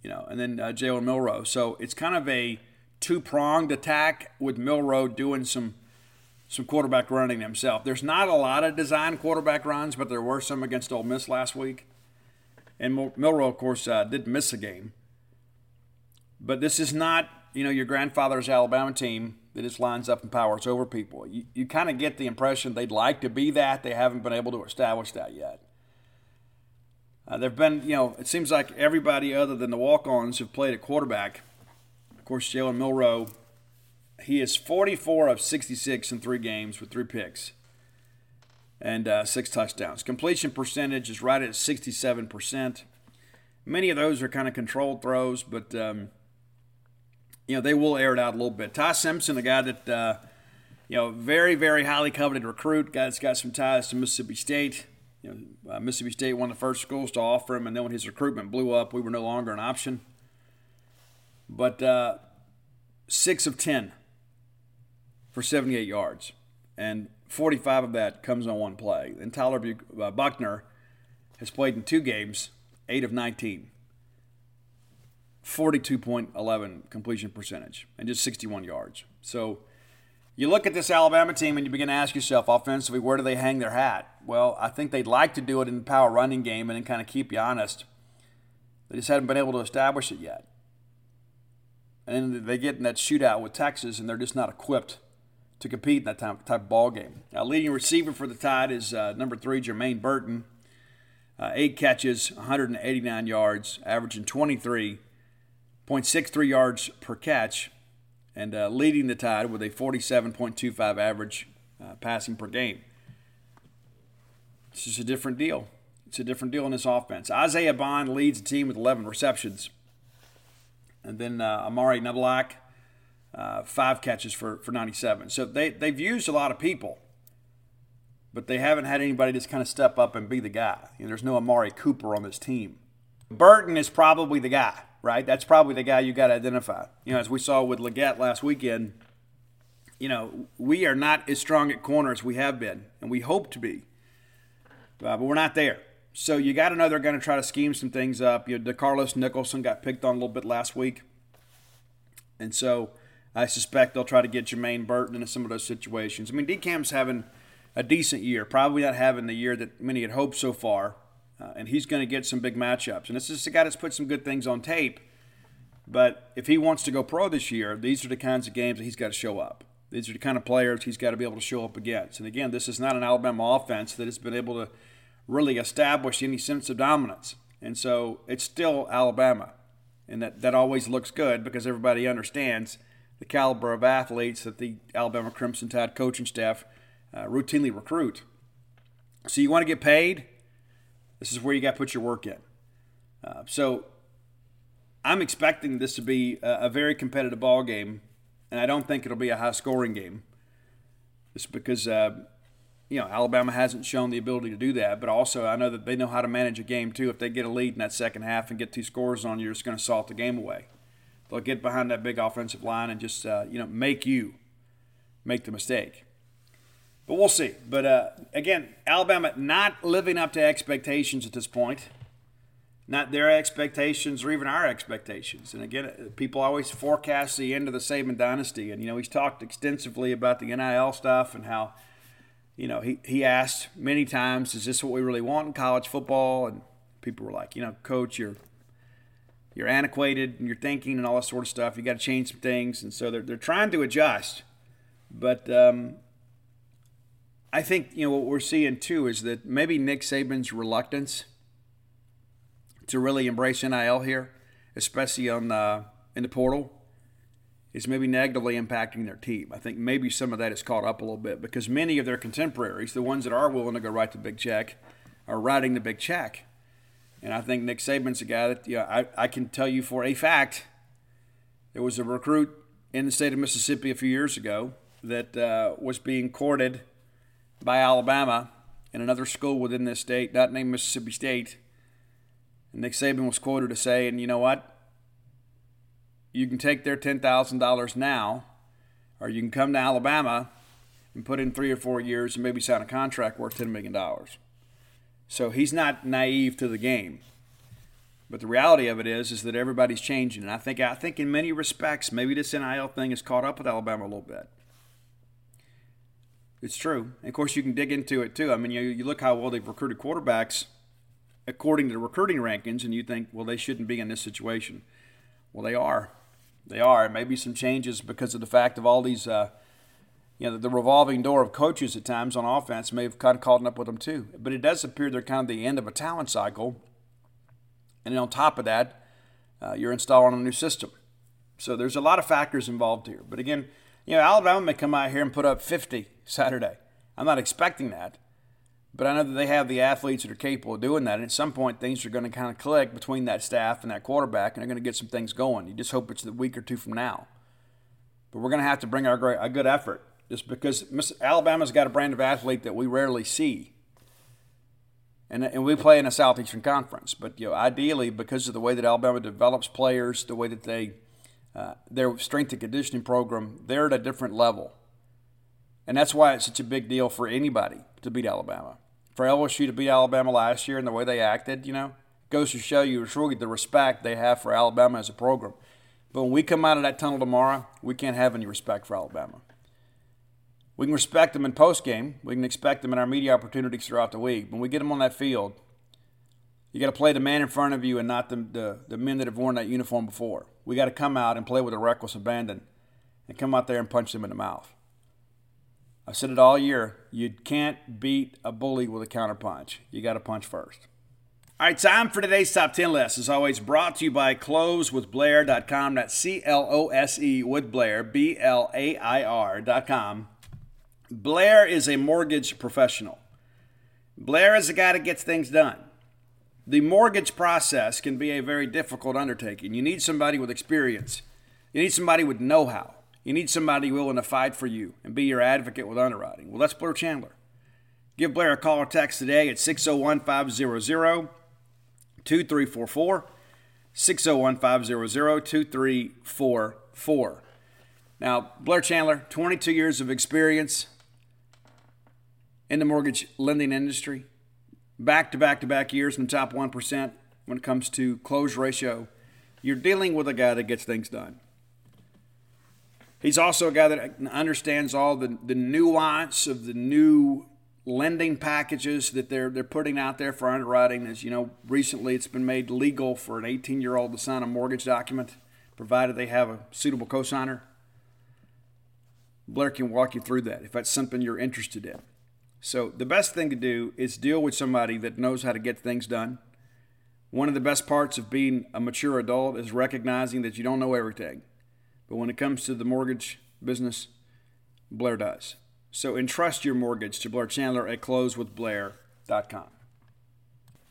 you know, and then uh, Jalen Milroe. So it's kind of a two pronged attack with Milroe doing some some quarterback running himself. There's not a lot of design quarterback runs, but there were some against Ole Miss last week. And Milroe, of course, uh, did miss a game. But this is not, you know, your grandfather's Alabama team that just lines up and powers over people. You, you kind of get the impression they'd like to be that. They haven't been able to establish that yet. Uh, there have been, you know, it seems like everybody other than the walk ons have played at quarterback. Of course, Jalen Milroe, he is 44 of 66 in three games with three picks and uh, six touchdowns. Completion percentage is right at 67%. Many of those are kind of controlled throws, but um, you know they will air it out a little bit. Ty Simpson, a guy that uh, you know very very highly coveted recruit, guy that's got some ties to Mississippi State. You know, uh, Mississippi State one of the first schools to offer him, and then when his recruitment blew up, we were no longer an option. But uh, six of ten for 78 yards, and 45 of that comes on one play. And Tyler uh, Buchner has played in two games, eight of 19. 42.11 completion percentage and just 61 yards. So you look at this Alabama team and you begin to ask yourself offensively, where do they hang their hat? Well, I think they'd like to do it in the power running game and then kind of keep you honest. They just haven't been able to establish it yet. And they get in that shootout with Texas and they're just not equipped to compete in that type, type of ball game. Now, leading receiver for the Tide is uh, number three, Jermaine Burton. Uh, eight catches, 189 yards, averaging 23.63 yards per catch, and uh, leading the Tide with a 47.25 average uh, passing per game. It's just a different deal. It's a different deal in this offense. Isaiah Bond leads the team with 11 receptions. And then uh, Amari Niblack uh, five catches for, for 97. So they, they've used a lot of people, but they haven't had anybody just kind of step up and be the guy. You know, there's no Amari Cooper on this team. Burton is probably the guy, right? That's probably the guy you got to identify. You know, as we saw with Legette last weekend, you know, we are not as strong at corner as we have been, and we hope to be, uh, but we're not there. So you got to know they're going to try to scheme some things up. You know, DeCarlos Nicholson got picked on a little bit last week, and so I suspect they'll try to get Jermaine Burton into some of those situations. I mean, DeCam's having a decent year, probably not having the year that many had hoped so far, uh, and he's going to get some big matchups. And this is a guy that's put some good things on tape. But if he wants to go pro this year, these are the kinds of games that he's got to show up. These are the kind of players he's got to be able to show up against. And again, this is not an Alabama offense that has been able to really establish any sense of dominance. And so it's still Alabama. And that, that always looks good because everybody understands the caliber of athletes that the Alabama Crimson Tide coaching staff uh, routinely recruit. So you want to get paid? This is where you got to put your work in. Uh, so I'm expecting this to be a, a, very competitive ball game, and I don't think it'll be a high scoring game. Just because uh, you know Alabama hasn't shown the ability to do that, but also I know that they know how to manage a game too. If they get a lead in that second half and get two scores on you, it's going to salt the game away. They'll get behind that big offensive line and just uh, you know make you make the mistake. But we'll see. But uh, again, Alabama not living up to expectations at this point. Not their expectations or even our expectations. And again, people always forecast the end of the Saban dynasty. And, you know, he's talked extensively about the NIL stuff and how, you know, he, he asked many times, is this what we really want in college football? And people were like, you know, coach, you're you're antiquated in your thinking and all that sort of stuff. You got to change some things, and so they're they're trying to adjust. But um, I think you know what we're seeing too is that maybe Nick Saban's reluctance to really embrace NIL here, especially on the, in the portal, is maybe negatively impacting their team. I think maybe some of that is caught up a little bit because many of their contemporaries, the ones that are willing to go write the big check, are writing the big check. And I think Nick Saban's a guy that, yeah, I, I can tell you for a fact there was a recruit in the state of Mississippi a few years ago that uh, was being courted by Alabama and another school within this state, not named Mississippi State. And Nick Saban was quoted as saying, you know what? You can take their $10,000 now, or you can come to Alabama and put in three or four years and maybe sign a contract worth $10 million. So he's not naive to the game. But the reality of it is, is that everybody's changing, and I think I think in many respects, maybe this NIL thing has caught up with Alabama a little bit. It's true. And of course, you can dig into it too. I mean, you, you look how well they've recruited quarterbacks according to the recruiting rankings, and you think, well, they shouldn't be in this situation. Well, they are. They are. Maybe some changes because of the fact of all these, uh, you know, the revolving door of coaches at times on offense may have kind of caught up with them too. But it does appear they're kind of the end of a talent cycle. And on top of that, uh, you're installing a new system. So there's a lot of factors involved here. But again, you know, Alabama may come out here and put up 50 Saturday. I'm not expecting that. But I know that they have the athletes that are capable of doing that. And at some point, things are going to kind of click between that staff and that quarterback, and they're going to get some things going. You just hope it's a week or two from now. But we're going to have to bring our great, a good effort just because Alabama's got a brand of athlete that we rarely see. And, and we play in a Southeastern Conference. But you know, ideally, because of the way that Alabama develops players, the way that they uh, their strength and conditioning program, they're at a different level. And that's why it's such a big deal for anybody to beat Alabama for LSU to beat Alabama last year and the way they acted, you know, goes to show you truly the respect they have for Alabama as a program. But when we come out of that tunnel tomorrow, we can't have any respect for Alabama. We can respect them in post game. We can expect them in our media opportunities throughout the week. When we get them on that field, you got to play the man in front of you and not the, the, the men that have worn that uniform before. We got to come out and play with a reckless abandon and come out there and punch them in the mouth. I've said it all year. You can't beat a bully with a counterpunch. You got to punch first. All right, time for today's top 10 list. As always, brought to you by closewithblair.com. That's C L O S E with Blair, B L A I R.com. Blair is a mortgage professional. Blair is a guy that gets things done. The mortgage process can be a very difficult undertaking. You need somebody with experience, you need somebody with know how. You need somebody willing to fight for you and be your advocate with underwriting. Well, that's Blair Chandler. Give Blair a call or text today at 601 500 2344. 601 500 2344. Now, Blair Chandler, 22 years of experience in the mortgage lending industry, back to back to back years in the top 1% when it comes to close ratio. You're dealing with a guy that gets things done. He's also a guy that understands all the, the nuance of the new lending packages that they're they're putting out there for underwriting. As you know, recently it's been made legal for an 18 year old to sign a mortgage document, provided they have a suitable cosigner. Blair can walk you through that if that's something you're interested in. So the best thing to do is deal with somebody that knows how to get things done. One of the best parts of being a mature adult is recognizing that you don't know everything. But when it comes to the mortgage business, Blair does. So entrust your mortgage to Blair Chandler at closewithblair.com.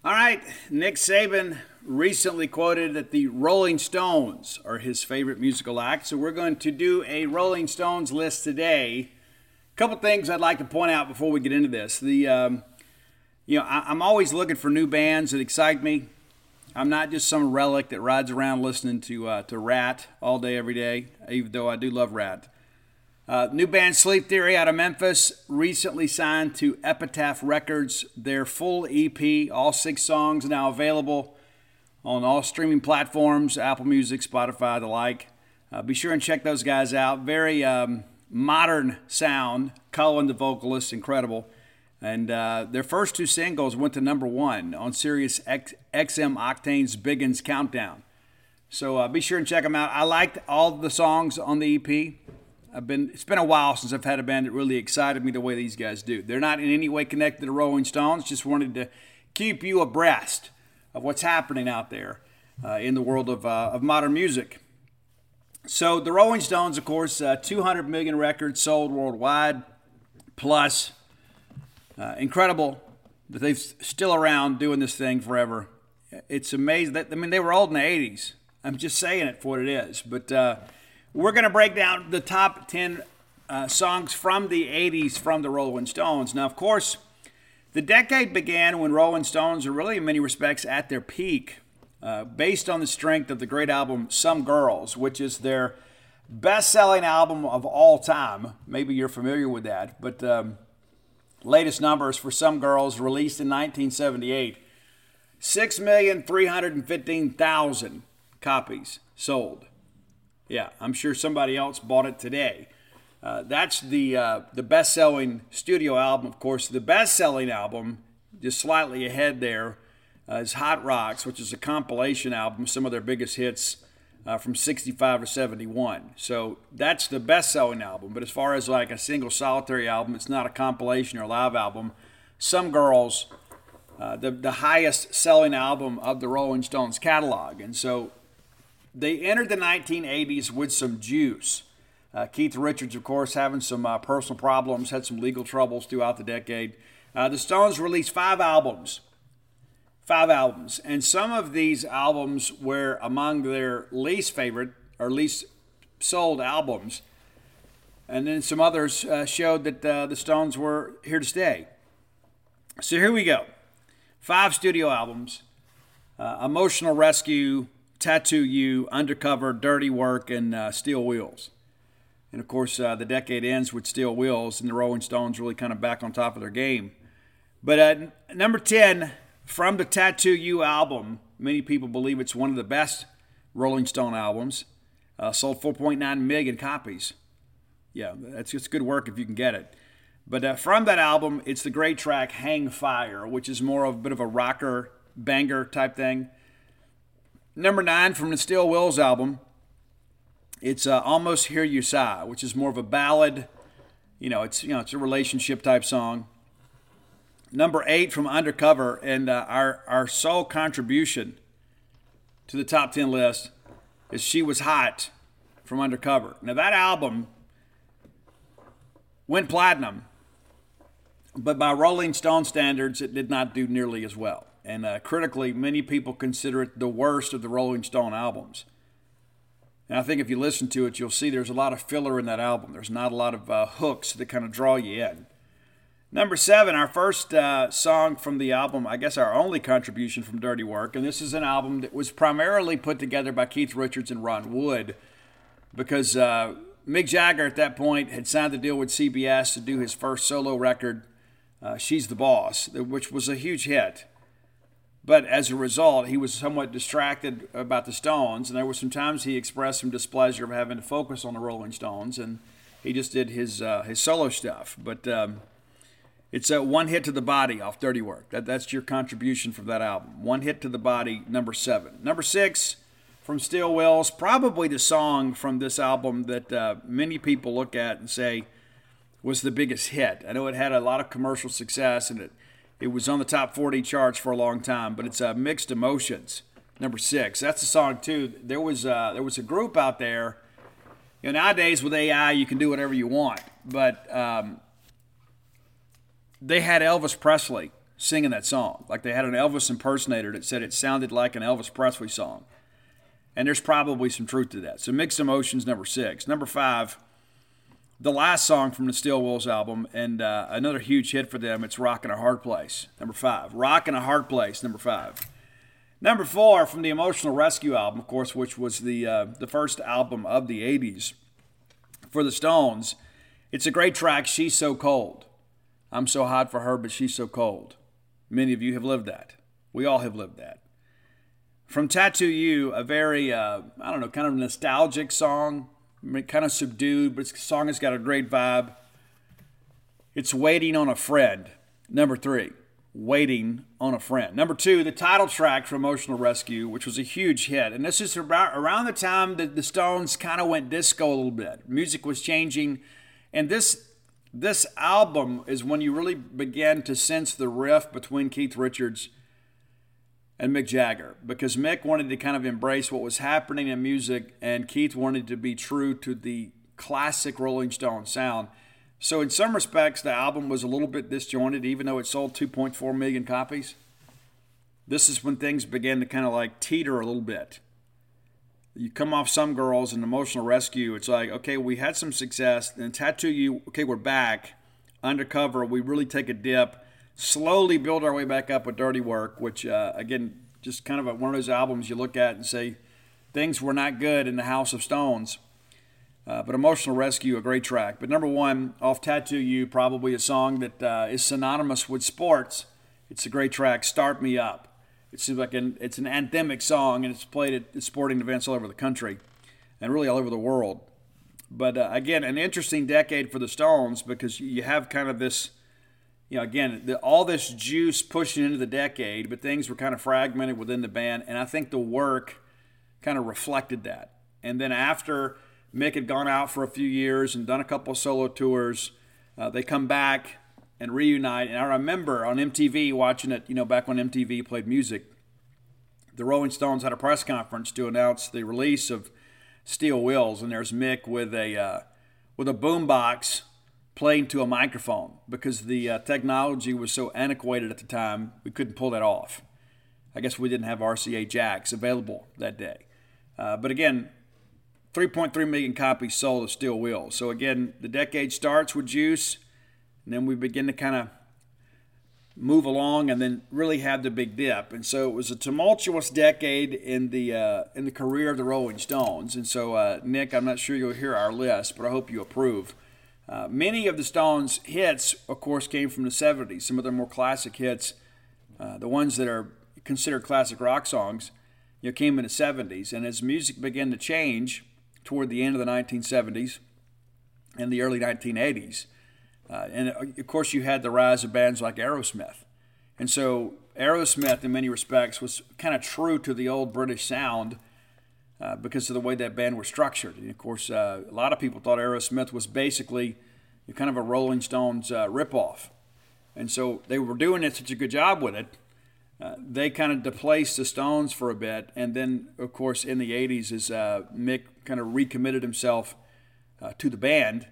All right, Nick Saban recently quoted that the Rolling Stones are his favorite musical act. So we're going to do a Rolling Stones list today. Couple things I'd like to point out before we get into this. The um, you know, I, I'm always looking for new bands that excite me. I'm not just some relic that rides around listening to uh, to Ratt all day, every day. Even though I do love Ratt. Uh, new band Sleep Theory out of Memphis recently signed to Epitaph Records. Their full EP, all six songs, now available on all streaming platforms: Apple Music, Spotify, the like. Uh, be sure and check those guys out. Very um, modern sound. Cullen, the vocalist, incredible. And uh, their first two singles went to number one on Sirius X, XM Octane's Big'uns Countdown. So uh, be sure and check them out. I liked all the songs on the EP. I've been it's been a while since I've had a band that really excited me the way these guys do. They're not in any way connected to Rolling Stones. Just wanted to keep you abreast of what's happening out there uh, in the world of, uh, of modern music. So the Rolling Stones, of course, uh, 200 million records sold worldwide, plus uh, incredible that they've still around doing this thing forever. It's amazing that I mean they were old in the '80s. I'm just saying it for what it is. But uh, we're going to break down the top 10 uh, songs from the '80s from the Rolling Stones. Now, of course, the decade began when Rolling Stones are really, in many respects, at their peak, uh, based on the strength of the great album "Some Girls," which is their best-selling album of all time. Maybe you're familiar with that, but um, latest numbers for some girls released in 1978 6,315,000 copies sold. Yeah, I'm sure somebody else bought it today. Uh, that's the uh, the best-selling studio album, of course. The best-selling album, just slightly ahead there, uh, is Hot Rocks, which is a compilation album, some of their biggest hits uh, from 65 to 71. So that's the best-selling album. But as far as like a single solitary album, it's not a compilation or a live album. Some Girls, uh, the the highest-selling album of the Rolling Stones catalog, and so they entered the 1980s with some juice. Uh, Keith Richards, of course, having some uh, personal problems, had some legal troubles throughout the decade. Uh, the Stones released five albums. Five albums. And some of these albums were among their least favorite or least sold albums. And then some others uh, showed that uh, the Stones were here to stay. So here we go. Five studio albums uh, Emotional Rescue, Tattoo You, Undercover, Dirty Work, and Steel Wheels. And of course, uh, the decade ends with Steel Wheels, and the Rolling Stones really kind of back on top of their game. But uh, number 10, from the Tattoo You album, many people believe it's one of the best Rolling Stone albums. Uh, sold 4.9 million copies. Yeah, that's just good work if you can get it. But uh, from that album, it's the great track Hang Fire, which is more of a bit of a rocker, banger type thing. Number nine from the Steel Wheels album, it's uh, almost hear you sigh, which is more of a ballad. You know, it's you know it's a relationship type song. Number eight from Undercover, and uh, our our sole contribution to the top ten list is "She Was Hot" from Undercover. Now that album went platinum, but by Rolling Stone standards, it did not do nearly as well. And uh, critically, many people consider it the worst of the Rolling Stone albums. And I think if you listen to it, you'll see there's a lot of filler in that album. There's not a lot of uh, hooks that kind of draw you in. Number seven, our first uh, song from the album, I guess our only contribution from Dirty Work. And this is an album that was primarily put together by Keith Richards and Ron Wood because uh, Mick Jagger at that point had signed the deal with CBS to do his first solo record, uh, She's the Boss, which was a huge hit. But as a result, he was somewhat distracted about the Stones, and there were some times he expressed some displeasure of having to focus on the Rolling Stones, and he just did his uh, his solo stuff. But um, it's a one hit to the body off Dirty Work. That, that's your contribution from that album. One hit to the body, number seven. Number six from Steel Wheels, probably the song from this album that uh, many people look at and say was the biggest hit. I know it had a lot of commercial success, and it it was on the top 40 charts for a long time, but it's uh, Mixed Emotions, number six. That's a song too. There was uh, there was a group out there. You know, nowadays with AI, you can do whatever you want, but um, they had Elvis Presley singing that song. Like they had an Elvis impersonator that said it sounded like an Elvis Presley song. And there's probably some truth to that. So Mixed Emotions, number six. Number five, the last song from the Steel Wheels album, and uh, another huge hit for them. It's "Rock and a Hard Place," number five. "Rock and a Hard Place," number five. Number four from the Emotional Rescue album, of course, which was the uh, the first album of the '80s for the Stones. It's a great track. She's so cold. I'm so hot for her, but she's so cold. Many of you have lived that. We all have lived that. From Tattoo You, a very uh, I don't know, kind of nostalgic song kind of subdued, but the song has got a great vibe. It's Waiting on a Friend, number three. Waiting on a Friend. Number two, the title track for Emotional Rescue, which was a huge hit. And this is about around the time that the Stones kind of went disco a little bit. Music was changing. And this this album is when you really began to sense the rift between Keith Richards and Mick Jagger because Mick wanted to kind of embrace what was happening in music and Keith wanted to be true to the classic Rolling Stone sound. So, in some respects, the album was a little bit disjointed, even though it sold 2.4 million copies. This is when things began to kind of like teeter a little bit. You come off some girls and emotional rescue. It's like, okay, we had some success. Then tattoo you, okay, we're back. Undercover, we really take a dip slowly build our way back up with Dirty Work, which, uh, again, just kind of a, one of those albums you look at and say, things were not good in the House of Stones. Uh, but Emotional Rescue, a great track. But number one, off Tattoo You, probably a song that uh, is synonymous with sports. It's a great track, Start Me Up. It seems like an, it's an anthemic song, and it's played at sporting events all over the country and really all over the world. But uh, again, an interesting decade for the Stones because you have kind of this, you know, again, the, all this juice pushing into the decade, but things were kind of fragmented within the band, and I think the work kind of reflected that. And then after Mick had gone out for a few years and done a couple of solo tours, uh, they come back and reunite. And I remember on MTV watching it, you know, back when MTV played music, the Rolling Stones had a press conference to announce the release of Steel Wheels, and there's Mick with a uh, with a boombox playing to a microphone because the uh, technology was so antiquated at the time we couldn't pull that off. I guess we didn't have RCA jacks available that day. Uh, but again, 3.3 million copies sold of Steel Wheels. So again, the decade starts with Juice, and then we begin to kind of move along and then really have the big dip. And so it was a tumultuous decade in the uh, in the career of the Rolling Stones. And so uh, Nick, I'm not sure you'll hear our list, but I hope you approve. Uh, many of the Stones' hits, of course, came from the 70s. Some of their more classic hits, uh, the ones that are considered classic rock songs, you know, came in the 70s. And as music began to change, toward the end of the 1970s and the early 1980s. Uh, and uh, of course, you had the rise of bands like Aerosmith. And so, Aerosmith, in many respects, was kind of true to the old British sound uh, because of the way that band was structured. And of course, uh, a lot of people thought Aerosmith was basically kind of a Rolling Stones uh, ripoff. And so, they were doing it such a good job with it uh, they kind of displaced the Stones for a bit, and then, of course, in the '80s, as Mick kind of recommitted himself to the band,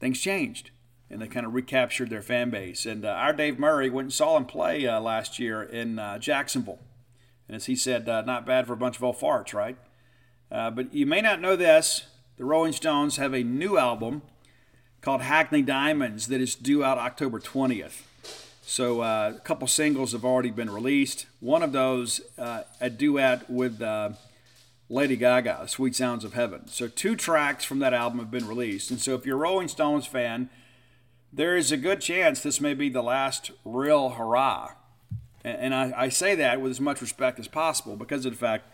things changed, and they kind of recaptured their fan base. And uh, our Dave Murray went and saw him play uh, last year in Jacksonville, and as he said, not bad for a bunch of old farts, right? but you may not know this: the Rolling Stones have a new album called Hackney Diamonds that is due out October 20th. So uh, a couple singles have already been released. One of those, uh, a duet with uh, Lady Gaga, "Sweet Sounds of Heaven." So two tracks from that album have been released. And so if you're a Rolling Stones fan, there is a good chance this may be the last real hurrah. And, I, I say that with as much respect as possible because of the fact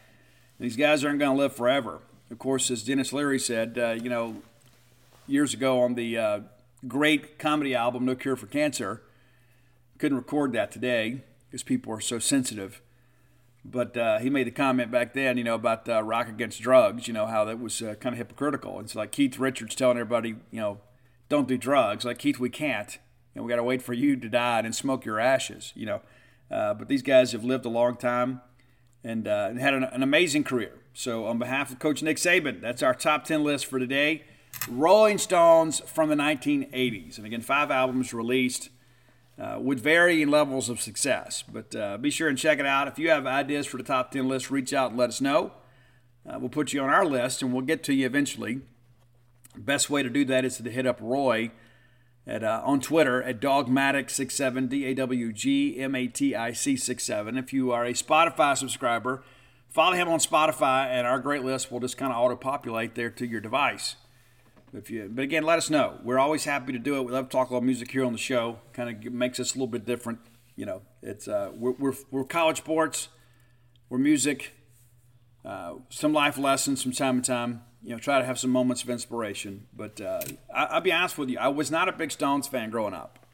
these guys aren't going to live forever. Of course, as Denis Leary said, uh, you know, years ago on the uh, great comedy album "No Cure for Cancer." couldn't record that today because people are so sensitive. But uh, he made the comment back then, you know, about uh, rock against drugs, you know, how that was uh, kind of hypocritical. It's like Keith Richards telling everybody, you know, don't do drugs. Like, Keith, we can't. Know, we got to wait for you to die and smoke your ashes, you know. Uh, but these guys have lived a long time and, uh, and had an, an amazing career. So, on behalf of Coach Nick Saban, that's our top 10 list for today. Rolling Stones from the 1980s. And again, five albums released uh, with varying levels of success. But uh, be sure and check it out. If you have ideas for the top 10 list, reach out and let us know. Uh, we'll put you on our list and we'll get to you eventually. Best way to do that is to hit up Roy at, uh, on Twitter at Dawgmatic67, D A W G M A T I C 67. If you are a Spotify subscriber, follow him on Spotify and our great list will just kind of auto populate there to your device. If you, but again, let us know. We're always happy to do it. We love to talk about music here on the show. Kind of makes us a little bit different. You know, it's uh, we're, we're, we're college sports, we're music, uh, some life lessons from time to time. You know, try to have some moments of inspiration. But uh, I, will be honest with you, I was not a big Stones fan growing up.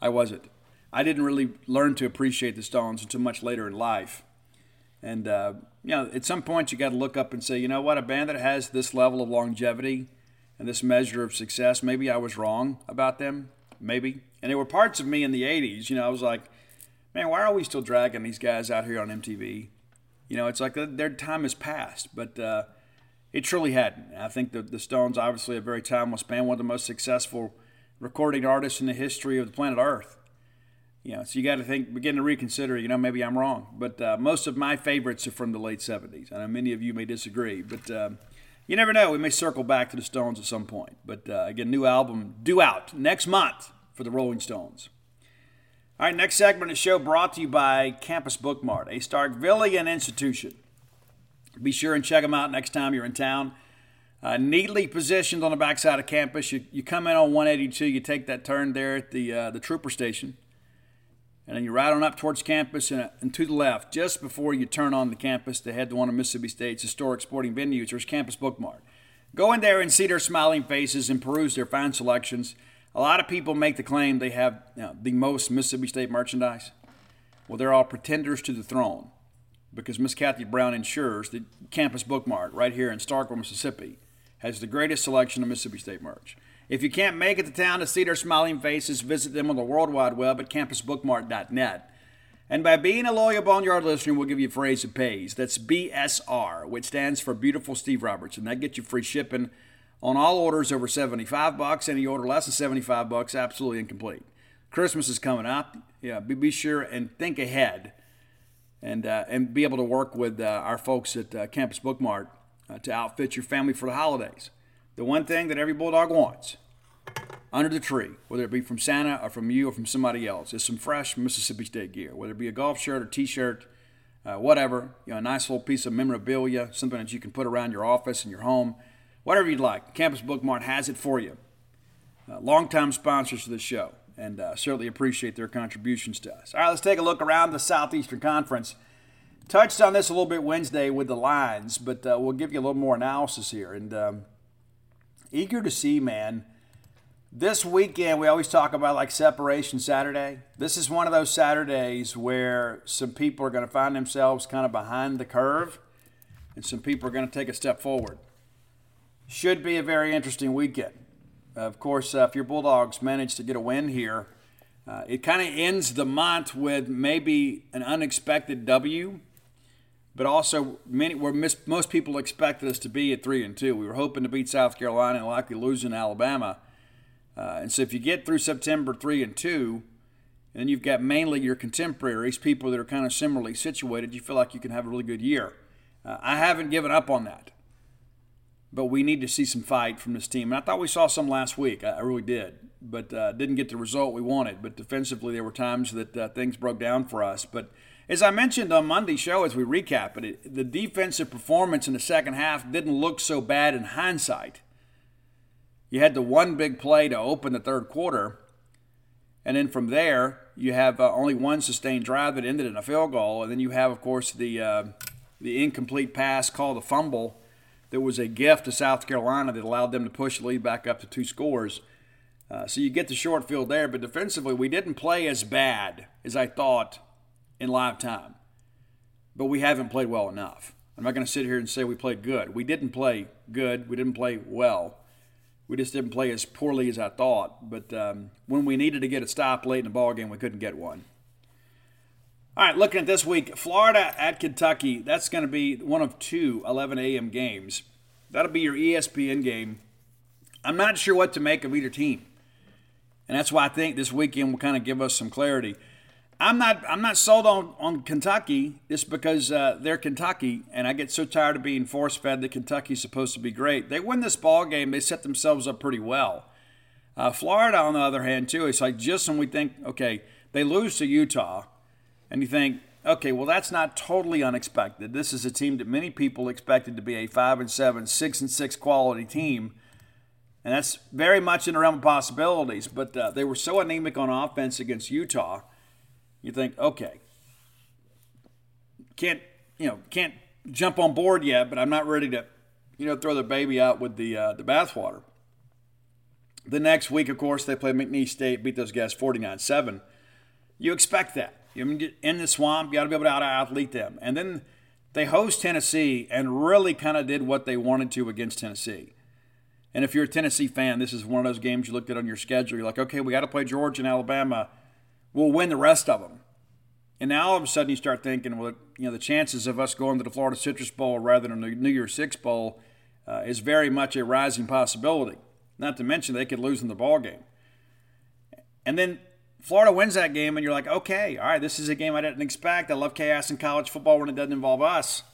I wasn't. I didn't really learn to appreciate the Stones until much later in life. And uh, you know, at some point, you got to look up and say, you know what, a band that has this level of longevity and this measure of success. Maybe I was wrong about them. Maybe. And there were parts of me in the 80s, you know, I was like, man, why are we still dragging these guys out here on MTV? You know, it's like their time has passed, but uh, it truly hadn't. I think the, the Stones, obviously, a very timeless band, one of the most successful recording artists in the history of the planet Earth. You know, so you got to think, begin to reconsider. You know, maybe I'm wrong, but uh, most of my favorites are from the late '70s. I know many of you may disagree, but uh, you never know. We may circle back to the Stones at some point. But uh, again, new album due out next month for the Rolling Stones. All right, next segment of the show brought to you by Campus Bookmart, a Starkvillian institution. Be sure and check them out next time you're in town. Uh, neatly positioned on the backside of campus. You, you come in on 182, you take that turn there at the, uh, the trooper station. And then you ride on up towards campus and, uh, and, to the left, just before you turn on the campus to head to one of Mississippi State's historic sporting venues, there's Campus Bookmart. Go in there and see their smiling faces and peruse their fine selections. A lot of people make the claim they have you know, the most Mississippi State merchandise. Well, they're all pretenders to the throne because Miss Kathy Brown ensures that Campus Bookmart, right here in Starkville, Mississippi, has the greatest selection of Mississippi State merch. If you can't make it to town to see their smiling faces, visit them on the World Wide Web at campusbookmart.net. And by being a loyal Boneyard listener, we'll give you a phrase that pays. That's BSR, which stands for Beautiful Steve Robertson. That gets you free shipping on all orders over 75 bucks. Any order less than 75 bucks, absolutely incomplete. Christmas is coming up. Yeah, be, be sure and think ahead and, uh, and be able to work with uh, our folks at uh, Campus Bookmart uh, to outfit your family for the holidays. The one thing that every Bulldog wants under the tree, whether it be from Santa or from you or from somebody else, is some fresh Mississippi State gear, whether it be a golf shirt or t-shirt, uh, whatever, you know, a nice little piece of memorabilia, something that you can put around your office and your home, whatever you'd like. Campus Bookmart has it for you. Uh, longtime sponsors of the show, and uh, certainly appreciate their contributions to us. All right, let's take a look around the Southeastern Conference. Touched on this a little bit Wednesday with the lines, but uh, we'll give you a little more analysis here. And um, eager to see, man this weekend, we always talk about like Separation Saturday. This is one of those Saturdays where some people are going to find themselves kind of behind the curve and some people are going to take a step forward. Should be a very interesting weekend. Of course, uh, if your Bulldogs manage to get a win here, uh, it kind of ends the month with maybe an unexpected W, but also many where most people expected us to be at three and two. We were hoping to beat South Carolina and likely losing Alabama. Uh, and so if you get through September 3 and 2, and you've got mainly your contemporaries, people that are kind of similarly situated, you feel like you can have a really good year. Uh, I haven't given up on that. But we need to see some fight from this team. And I thought we saw some last week. I, I really did. But uh, didn't get the result we wanted. But defensively, there were times that uh, things broke down for us. But as I mentioned on Monday's show, as we recap it, the defensive performance in the second half didn't look so bad in hindsight. You had the one big play to open the third quarter, and then from there you have uh, only one sustained drive that ended in a field goal, and then you have, of course, the uh, the incomplete pass called a fumble that was a gift to South Carolina that allowed them to push the lead back up to two scores. Uh, so you get the short field there, but defensively we didn't play as bad as I thought in live time, but we haven't played well enough. I'm not going to sit here and say we played good. We didn't play good. We didn't play well. We just didn't play as poorly as I thought. But um, when we needed to get a stop late in the ball game, we couldn't get one. All right, looking at this week, Florida at Kentucky. That's going to be one of two 11 a.m. games. That'll be your ESPN game. I'm not sure what to make of either team. And that's why I think this weekend will kind of give us some clarity. I'm not I'm not sold on, on Kentucky just because uh, they're Kentucky, and I get so tired of being force fed that Kentucky's supposed to be great. They win this ball game, they set themselves up pretty well. Uh, Florida, on the other hand, too, it's like just when we think, okay, they lose to Utah, and you think, okay, well that's not totally unexpected. This is a team that many people expected to be a five and seven, six and six quality team. And that's very much in the realm of possibilities, but uh, they were so anemic on offense against Utah you think, okay, can't you know can't jump on board yet, but I'm not ready to you know throw the baby out with the uh, the bathwater. The next week, of course, they play McNeese State, beat those guys 49-7. You expect that. You in the swamp, you got to be able to out athlete them, and then they host Tennessee and really kind of did what they wanted to against Tennessee. And if you're a Tennessee fan, this is one of those games you looked at on your schedule. You're like, okay, we got to play Georgia and Alabama we'll win the rest of them. And now all of a sudden you start thinking, well, you know, the chances of us going to the Florida Citrus Bowl rather than the New Year's Six Bowl uh, is very much a rising possibility. Not to mention they could lose in the ball game. And then Florida wins that game, and you're like, okay, all right, this is a game I didn't expect. I love chaos in college football when it doesn't involve us.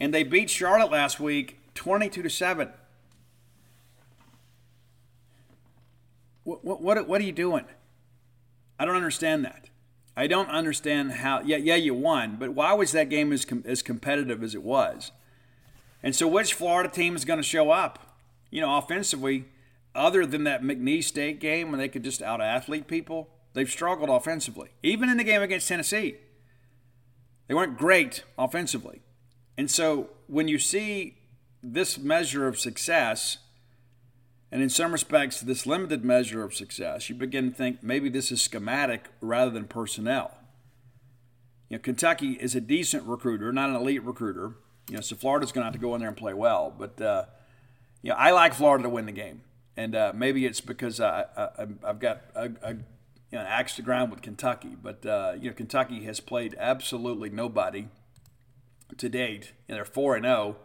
And they beat Charlotte last week, 22 to seven. What, what, what are you doing? I don't understand that. I don't understand how. Yeah, yeah, you won, but why was that game as com- as competitive as it was? And so, which Florida team is going to show up? You know, offensively, other than that McNeese State game when they could just out athlete people. they've struggled offensively. Even in the game against Tennessee, they weren't great offensively. And so when you see this measure of success, and in some respects, this limited measure of success, you begin to think maybe this is schematic rather than personnel. You know, Kentucky is a decent recruiter, not an elite recruiter. You know, so Florida's going to have to go in there and play well. But uh, you know, I like Florida to win the game, and uh, maybe it's because I, I, have got a, a you know, an axe to grind with Kentucky. But uh, you know, Kentucky has played absolutely nobody to date, and they're four and zero oh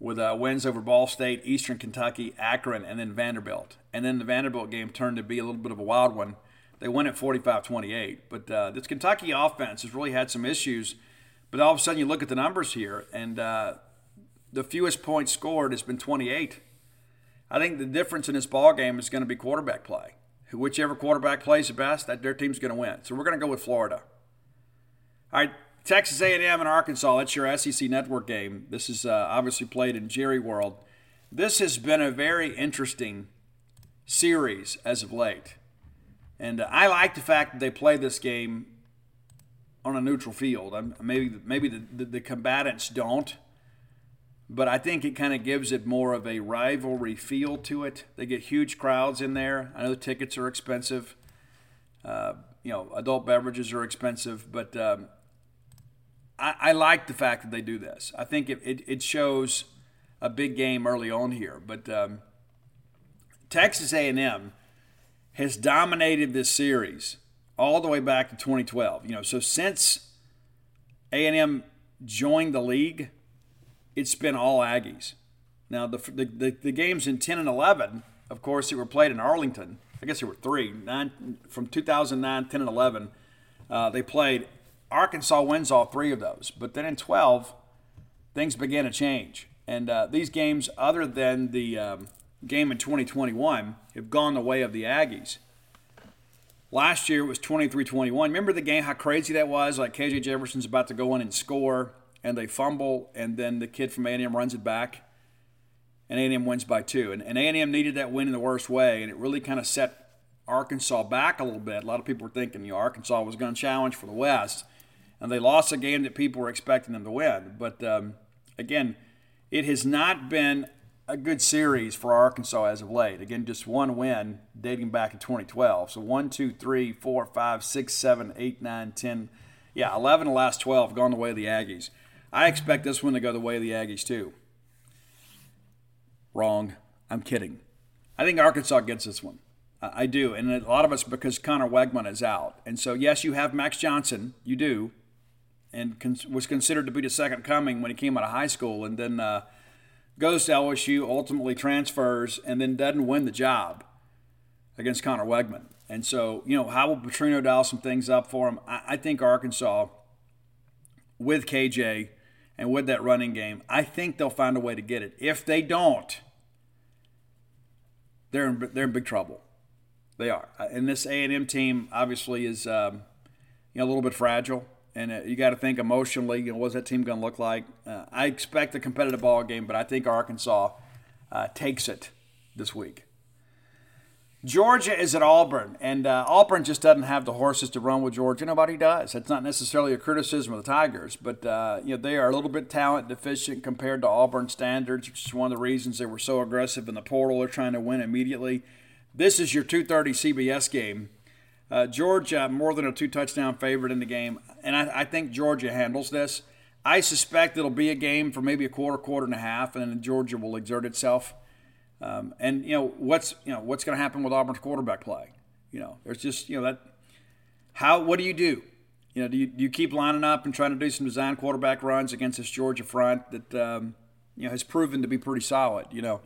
with uh, wins over Ball State, Eastern Kentucky, Akron, and then Vanderbilt. And then the Vanderbilt game turned to be a little bit of a wild one. They won at 45 28. But uh, this Kentucky offense has really had some issues. But all of a sudden, you look at the numbers here, and uh, the fewest points scored has been 28. I think the difference in this ball game is going to be quarterback play. Whichever quarterback plays the best, that their team's going to win. So we're going to go with Florida. All right, Texas A&M and Arkansas. That's your SEC network game. This is uh, obviously played in Jerry World. This has been a very interesting series as of late, and uh, I like the fact that they play this game on a neutral field. I'm, maybe maybe the, the, the combatants don't, but I think it kind of gives it more of a rivalry feel to it. They get huge crowds in there. I know tickets are expensive. Uh, you know, adult beverages are expensive, but um, I, I, like the fact that they do this. I think it, it, it shows a big game early on here. But um, Texas A&M has dominated this series all the way back to 2012. You know, so since A&M joined the league, it's been all Aggies. Now the, the, the, games in 10 and 11, of course, they were played in Arlington. I guess there were three. Nine from 2009, 10 and 11. Uh, they played Arkansas wins all three of those. But then in 12, things began to change. And uh, these games, other than the um, game in 2021, have gone the way of the Aggies. Last year it was 23 21. Remember the game, how crazy that was? Like KJ Jefferson's about to go in and score, and they fumble, and then the kid from A&M runs it back, and A&M wins by two. And, and A&M needed that win in the worst way, and it really kind of set Arkansas back a little bit. A lot of people were thinking, you know, Arkansas was going to challenge for the West and they lost a game that people were expecting them to win. But um, again, it has not been a good series for Arkansas as of late. Again, just one win dating back to 2012. So one, two, three, four, five, six, seven, eight, nine, ten. Yeah, 11 of the last 12 gone the way of the Aggies. I expect this one to go the way of the Aggies too. Wrong. I'm kidding. I think Arkansas gets this one. I do. And a lot of it's because Conner Weigman is out. And so, yes, you have Max Johnson. You do and con- was considered to be the second coming when he came out of high school, and then uh, goes to LSU, ultimately transfers, and then doesn't win the job against Conner Weigman. And so, you know, how will Petrino dial some things up for him? I, I think Arkansas, with KJ and with that running game, I think they'll find a way to get it. If they don't, they're in, they're in big trouble. They are. And this A&M team obviously is, um, you know, a little bit fragile and uh, you got to think emotionally. You know, what's that team going to look like? Uh, I expect a competitive ball game, but I think Arkansas uh, takes it this week. Georgia is at Auburn, and uh, Auburn just doesn't have the horses to run with Georgia. Nobody does. It's not necessarily a criticism of the Tigers, but uh, you know they are a little bit talent deficient compared to Auburn standards, which is one of the reasons they were so aggressive in the portal. They're trying to win immediately. This is your 2:30 CBS game. Uh, Georgia more than a two touchdown favorite in the game and I, I, think Georgia handles this. I suspect it'll be a game for maybe a quarter, quarter and a half, and then Georgia will exert itself. Um, and you know what's you know what's going to happen with Auburn's quarterback play? You know, there's just you know that how what do you do? You know, do you, do you keep lining up and trying to do some design quarterback runs against this Georgia front that um, you know has proven to be pretty solid? You know,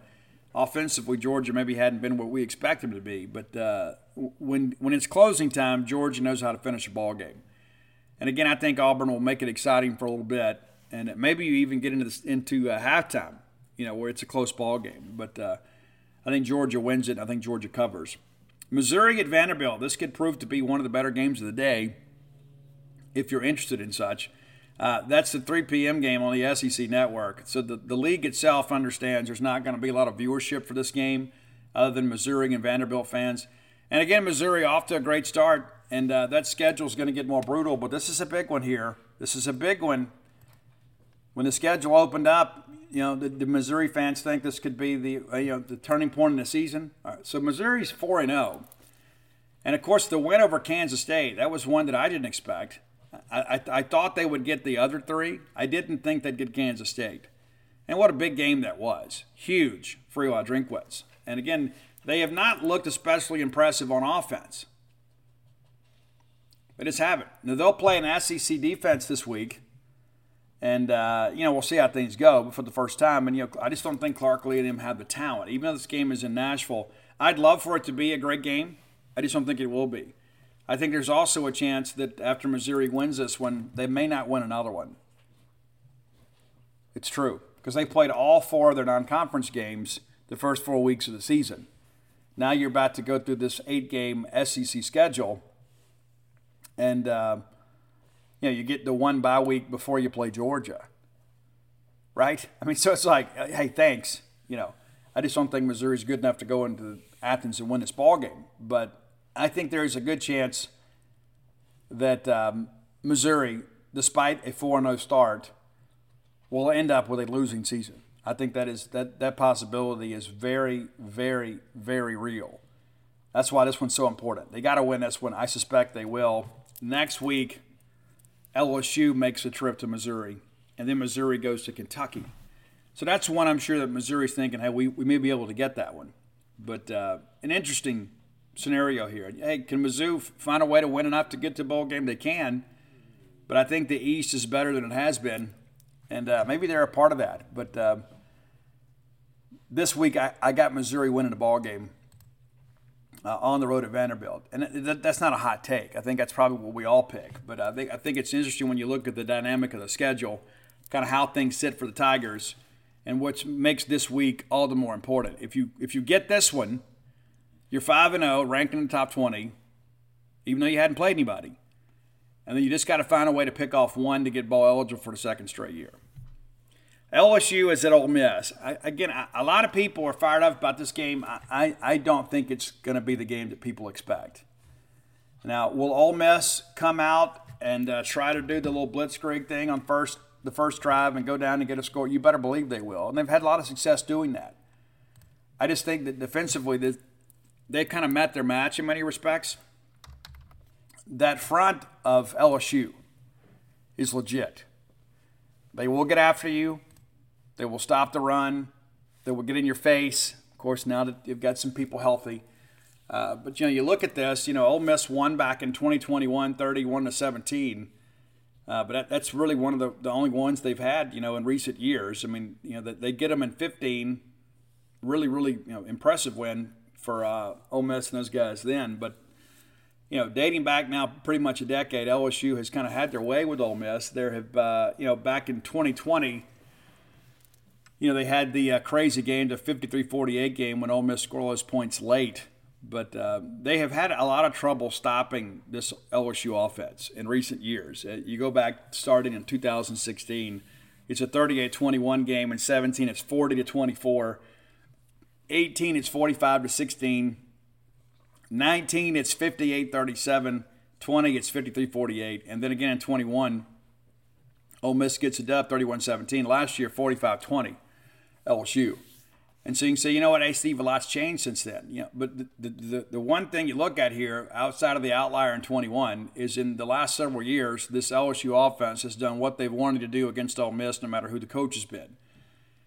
offensively, Georgia maybe hadn't been what we expect them to be, but uh, when when it's closing time, Georgia knows how to finish a ball game. And again, I think Auburn will make it exciting for a little bit, and maybe you even get into this, into uh, halftime, you know, where it's a close ball game. But uh, I think Georgia wins it. I think Georgia covers. Missouri at Vanderbilt. This could prove to be one of the better games of the day, if you're interested in such. Uh, that's the 3 p.m. game on the SEC network. So the, the league itself understands there's not going to be a lot of viewership for this game other than Missouri and Vanderbilt fans. And again, Missouri off to a great start and uh, that schedule is going to get more brutal. But this is a big one here. This is a big one. When the schedule opened up, you know, the, the Missouri fans think this could be the uh, you know the turning point in the season. so Missouri's four and zero, oh. and of course the win over Kansas State that was one that I didn't expect. I, I, I thought they would get the other three. I didn't think they'd get Kansas State. And what a big game that was. Huge for Eli Drinkwitz. And again, they have not looked especially impressive on offense. They just haven't. Now, they'll play an SEC defense this week. And, uh, you know, we'll see how things go but for the first time. And, you know, I just don't think Clark Lea and them have the talent. Even though this game is in Nashville, I'd love for it to be a great game. I just don't think it will be. I think there's also a chance that after Missouri wins this one, they may not win another one. It's true because they played all four of their non-conference games the first four weeks of the season. Now you're about to go through this eight-game SEC schedule, and uh, you know you get the one bye week before you play Georgia, right? I mean, so it's like, hey, thanks. You know, I just don't think Missouri's good enough to go into Athens and win this ball game, but I think there is a good chance that um, Missouri, despite a 4 0 start, will end up with a losing season. I think that is that that possibility is very, very, very real. That's why this one's so important. They got to win this one. I suspect they will. Next week, LSU makes a trip to Missouri, and then Missouri goes to Kentucky. So that's one I'm sure that Missouri's thinking, hey, we, we may be able to get that one. But uh, an interesting scenario here. Hey, can Mizzou find a way to win enough to get to bowl game? They can, but I think the East is better than it has been and uh, maybe they're a part of that. But uh, this week, I, I, got Missouri winning a ball game uh, on the road at Vanderbilt, and that, that's not a hot take. I think that's probably what we all pick. But I think I think it's interesting when you look at the dynamic of the schedule, kind of how things sit for the Tigers, and what makes this week all the more important. If you if you get this one, you're five and zero, oh, ranked in the top twenty, even though you hadn't played anybody. And then you just got to find a way to pick off one to get bowl eligible for the second straight year. LSU is at Ole Miss. I, again, I, a lot of people are fired up about this game. I, I, I don't think it's going to be the game that people expect. Now, will Ole Miss come out and uh, try to do the little blitzkrieg thing on first the first drive and go down and get a score? You better believe they will, and they've had a lot of success doing that. I just think that defensively, they, they've kind of met their match in many respects that front of LSU is legit. They will get after you. They will stop the run. They will get in your face. Of course, now that you've got some people healthy. Uh, but you know, you look at this. You know, Ole Miss won back in 2021, 31 to 17. Uh, but that, that's really one of the, the only ones they've had, you know, in recent years. I mean, you know, they get them in 15. Really, really, you know, impressive win for uh, Ole Miss and those guys then. But you know, dating back now pretty much a decade, LSU has kind of had their way with Ole Miss. There have, uh, you know, back in 2020, you know, they had the uh, crazy game, the 53-48 game when Ole Miss scored those points late. But uh, they have had a lot of trouble stopping this LSU offense in recent years. Uh, you go back starting in 2016, it's a 38-21 game. In 17, it's 40 to 24. 18, it's 45 to 16. 19, it's 58 37. 20, it's 53 48. And then again in 21, Ole Miss gets it up 31 17. Last year, 45 20, LSU. And so you can say, you know what, hey, Steve, a lot's changed since then. You know, but the, the, the one thing you look at here, outside of the outlier in 21, is in the last several years, this LSU offense has done what they've wanted to do against Ole Miss, no matter who the coach has been.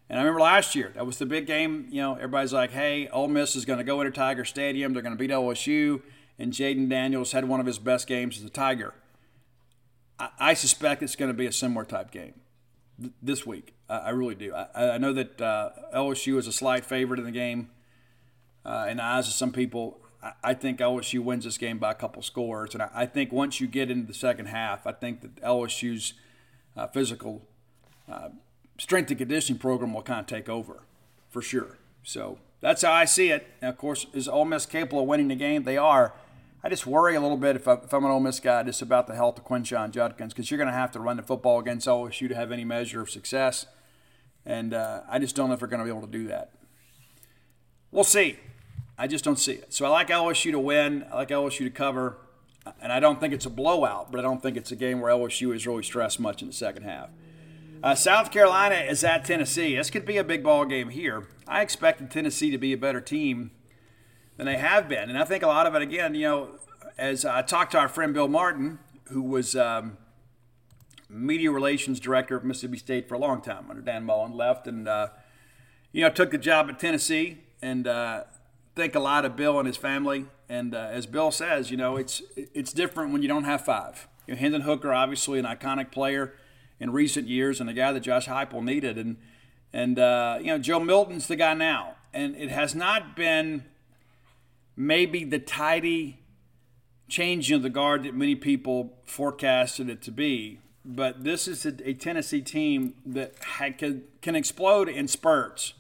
And I remember last year, that was the big game. You know, everybody's like, hey, Ole Miss is going to go into Tiger Stadium. They're going to beat LSU. And Jayden Daniels had one of his best games as a Tiger. I, I suspect it's going to be a similar type game th- this week. I, really do. I, I know that uh, LSU is a slight favorite in the game. Uh, in the eyes of some people, I, I think LSU wins this game by a couple scores. And I, think once you get into the second half, I think that LSU's uh, physical uh, strength and conditioning program will kind of take over for sure. So that's how I see it. And of course, is Ole Miss capable of winning the game? They are. I just worry a little bit if, I, am an Ole Miss guy just about the health of Quinshon Judkins because you're going to have to run the football against OSU to have any measure of success. And uh, I just don't know if they're going to be able to do that. We'll see. I just don't see it. So I like LSU to win. I like LSU to cover. And I don't think it's a blowout, but I don't think it's a game where LSU is really stressed much in the second half. Uh, South Carolina is at Tennessee. This could be a big ball game here. I expected Tennessee to be a better team than they have been, and I think a lot of it again, you know, as I talked to our friend Bill Martin, who was um, media relations director of Mississippi State for a long time under Dan Mullen, left and uh, you know took the job at Tennessee, and uh, a lot of Bill and his family. And uh, as Bill says, you know, it's it's different when you don't have five. You know, Hendon Hooker, obviously an iconic player in recent years, and the guy that Josh Heupel needed, and and uh, you know Joe Milton's the guy now, and it has not been maybe the tidy changing of the guard that many people forecasted it to be. But this is a, a Tennessee team that can, can explode in spurts.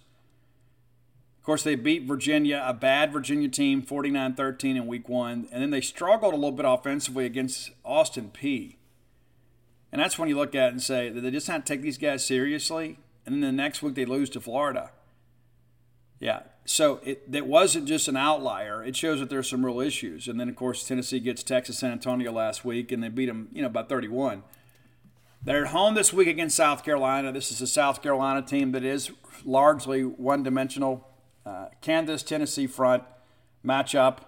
Of course, they beat Virginia, a bad Virginia team, 49 13 in week one. And then they struggled a little bit offensively against Austin Peay. And that's when you look at it and say, that they just not take these guys seriously? And then the next week they lose to Florida. Yeah. So it, it wasn't just an outlier. It shows that there's some real issues. And then, of course, Tennessee gets Texas San Antonio last week, and they beat them, you know, by 31. They're at home this week against South Carolina. This is a South Carolina team that is largely one dimensional. Uh, Kansas Tennessee front matchup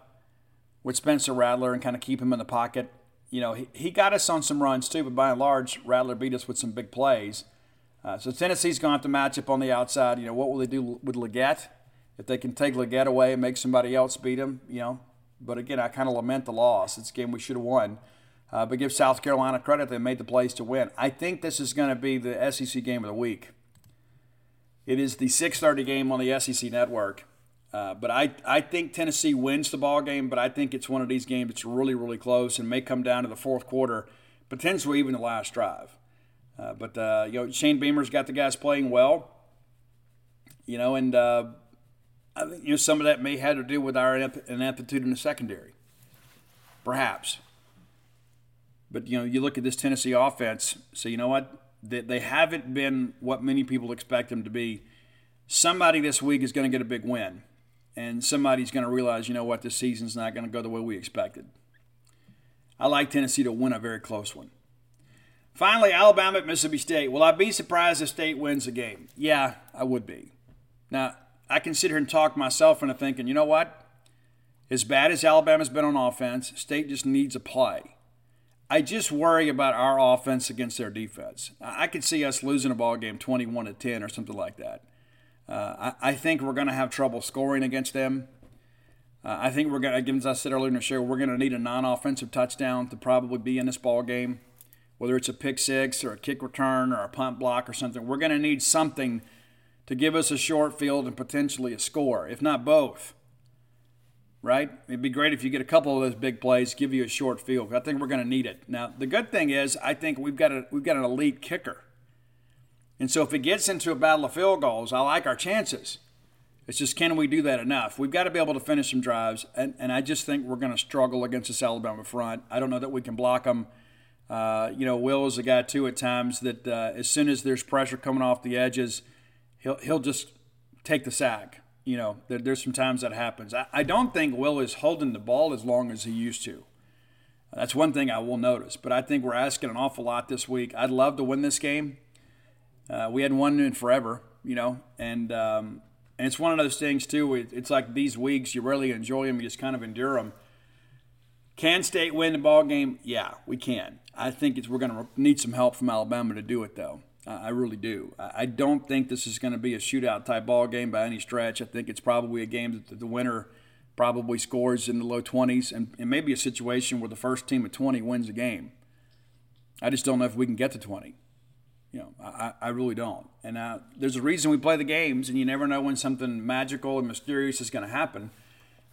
with Spencer Rattler and kind of keep him in the pocket. You know, he, he got us on some runs too, but by and large, Rattler beat us with some big plays. Uh, so Tennessee's going to have to match up on the outside. You know, what will they do with Legette? If they can take Legette away and make somebody else beat him, you know. But again, I kind of lament the loss. It's a game we should have won. Uh, but give South Carolina credit; they made the plays to win. I think this is going to be the SEC game of the week. It is the 6:30 game on the SEC network. Uh, but I, I think Tennessee wins the ball game, but I think it's one of these games that's really, really close and may come down to the fourth quarter, potentially even the last drive. Uh, but uh, you know, Shane Beamer's got the guys playing well. You know, and uh, I you know some of that may have to do with our ineptitude in the secondary, perhaps. But you know, you look at this Tennessee offense. So you know what? They, they haven't been what many people expect them to be. Somebody this week is going to get a big win, and somebody's going to realize, you know what, this season's not going to go the way we expected. I like Tennessee to win a very close one. Finally, Alabama at Mississippi State. Will I be surprised if State wins the game? Yeah, I would be. Now, I can sit here and talk myself into thinking, you know what? As bad as Alabama's been on offense, State just needs a play. I just worry about our offense against their defense. I could see us losing a ball game 21 to 10 or something like that. Uh, I, I, think we're going to have trouble scoring against them. Uh, I think we're going to, as I said earlier in the show, we're going to need a non-offensive touchdown to probably be in this ball game, whether it's a pick six or a kick return or a punt block or something. We're going to need something to give us a short field and potentially a score, if not both right? It'd be great if you get a couple of those big plays, give you a short field. I think we're going to need it. Now, the good thing is, I think we've got a we've got an elite kicker, and so if it gets into a battle of field goals, I like our chances. It's just can we do that enough? We've got to be able to finish some drives, and, and I just think we're going to struggle against this Alabama front. I don't know that we can block them. Uh, you know, Will is a guy too at times that uh, as soon as there's pressure coming off the edges, he'll he'll just take the sack you know, there, there's some times that happens. I, I don't think Will is holding the ball as long as he used to. That's one thing I will notice. But I think we're asking an awful lot this week. I'd love to win this game. Uh, we hadn't won in forever, you know, and um, and it's one of those things too. It, it's like these weeks you really enjoy them, you just kind of endure them. Can State win the ball game? Yeah, we can. I think it's we're going to need some help from Alabama to do it though. I really do. I don't think this is going to be a shootout type ball game by any stretch. I think it's probably a game that the winner probably scores in the low 20s and, and maybe a situation where the first team of 20 wins the game. I just don't know if we can get to 20. You know, I, I really don't. And uh, there's a reason we play the games, and you never know when something magical and mysterious is going to happen.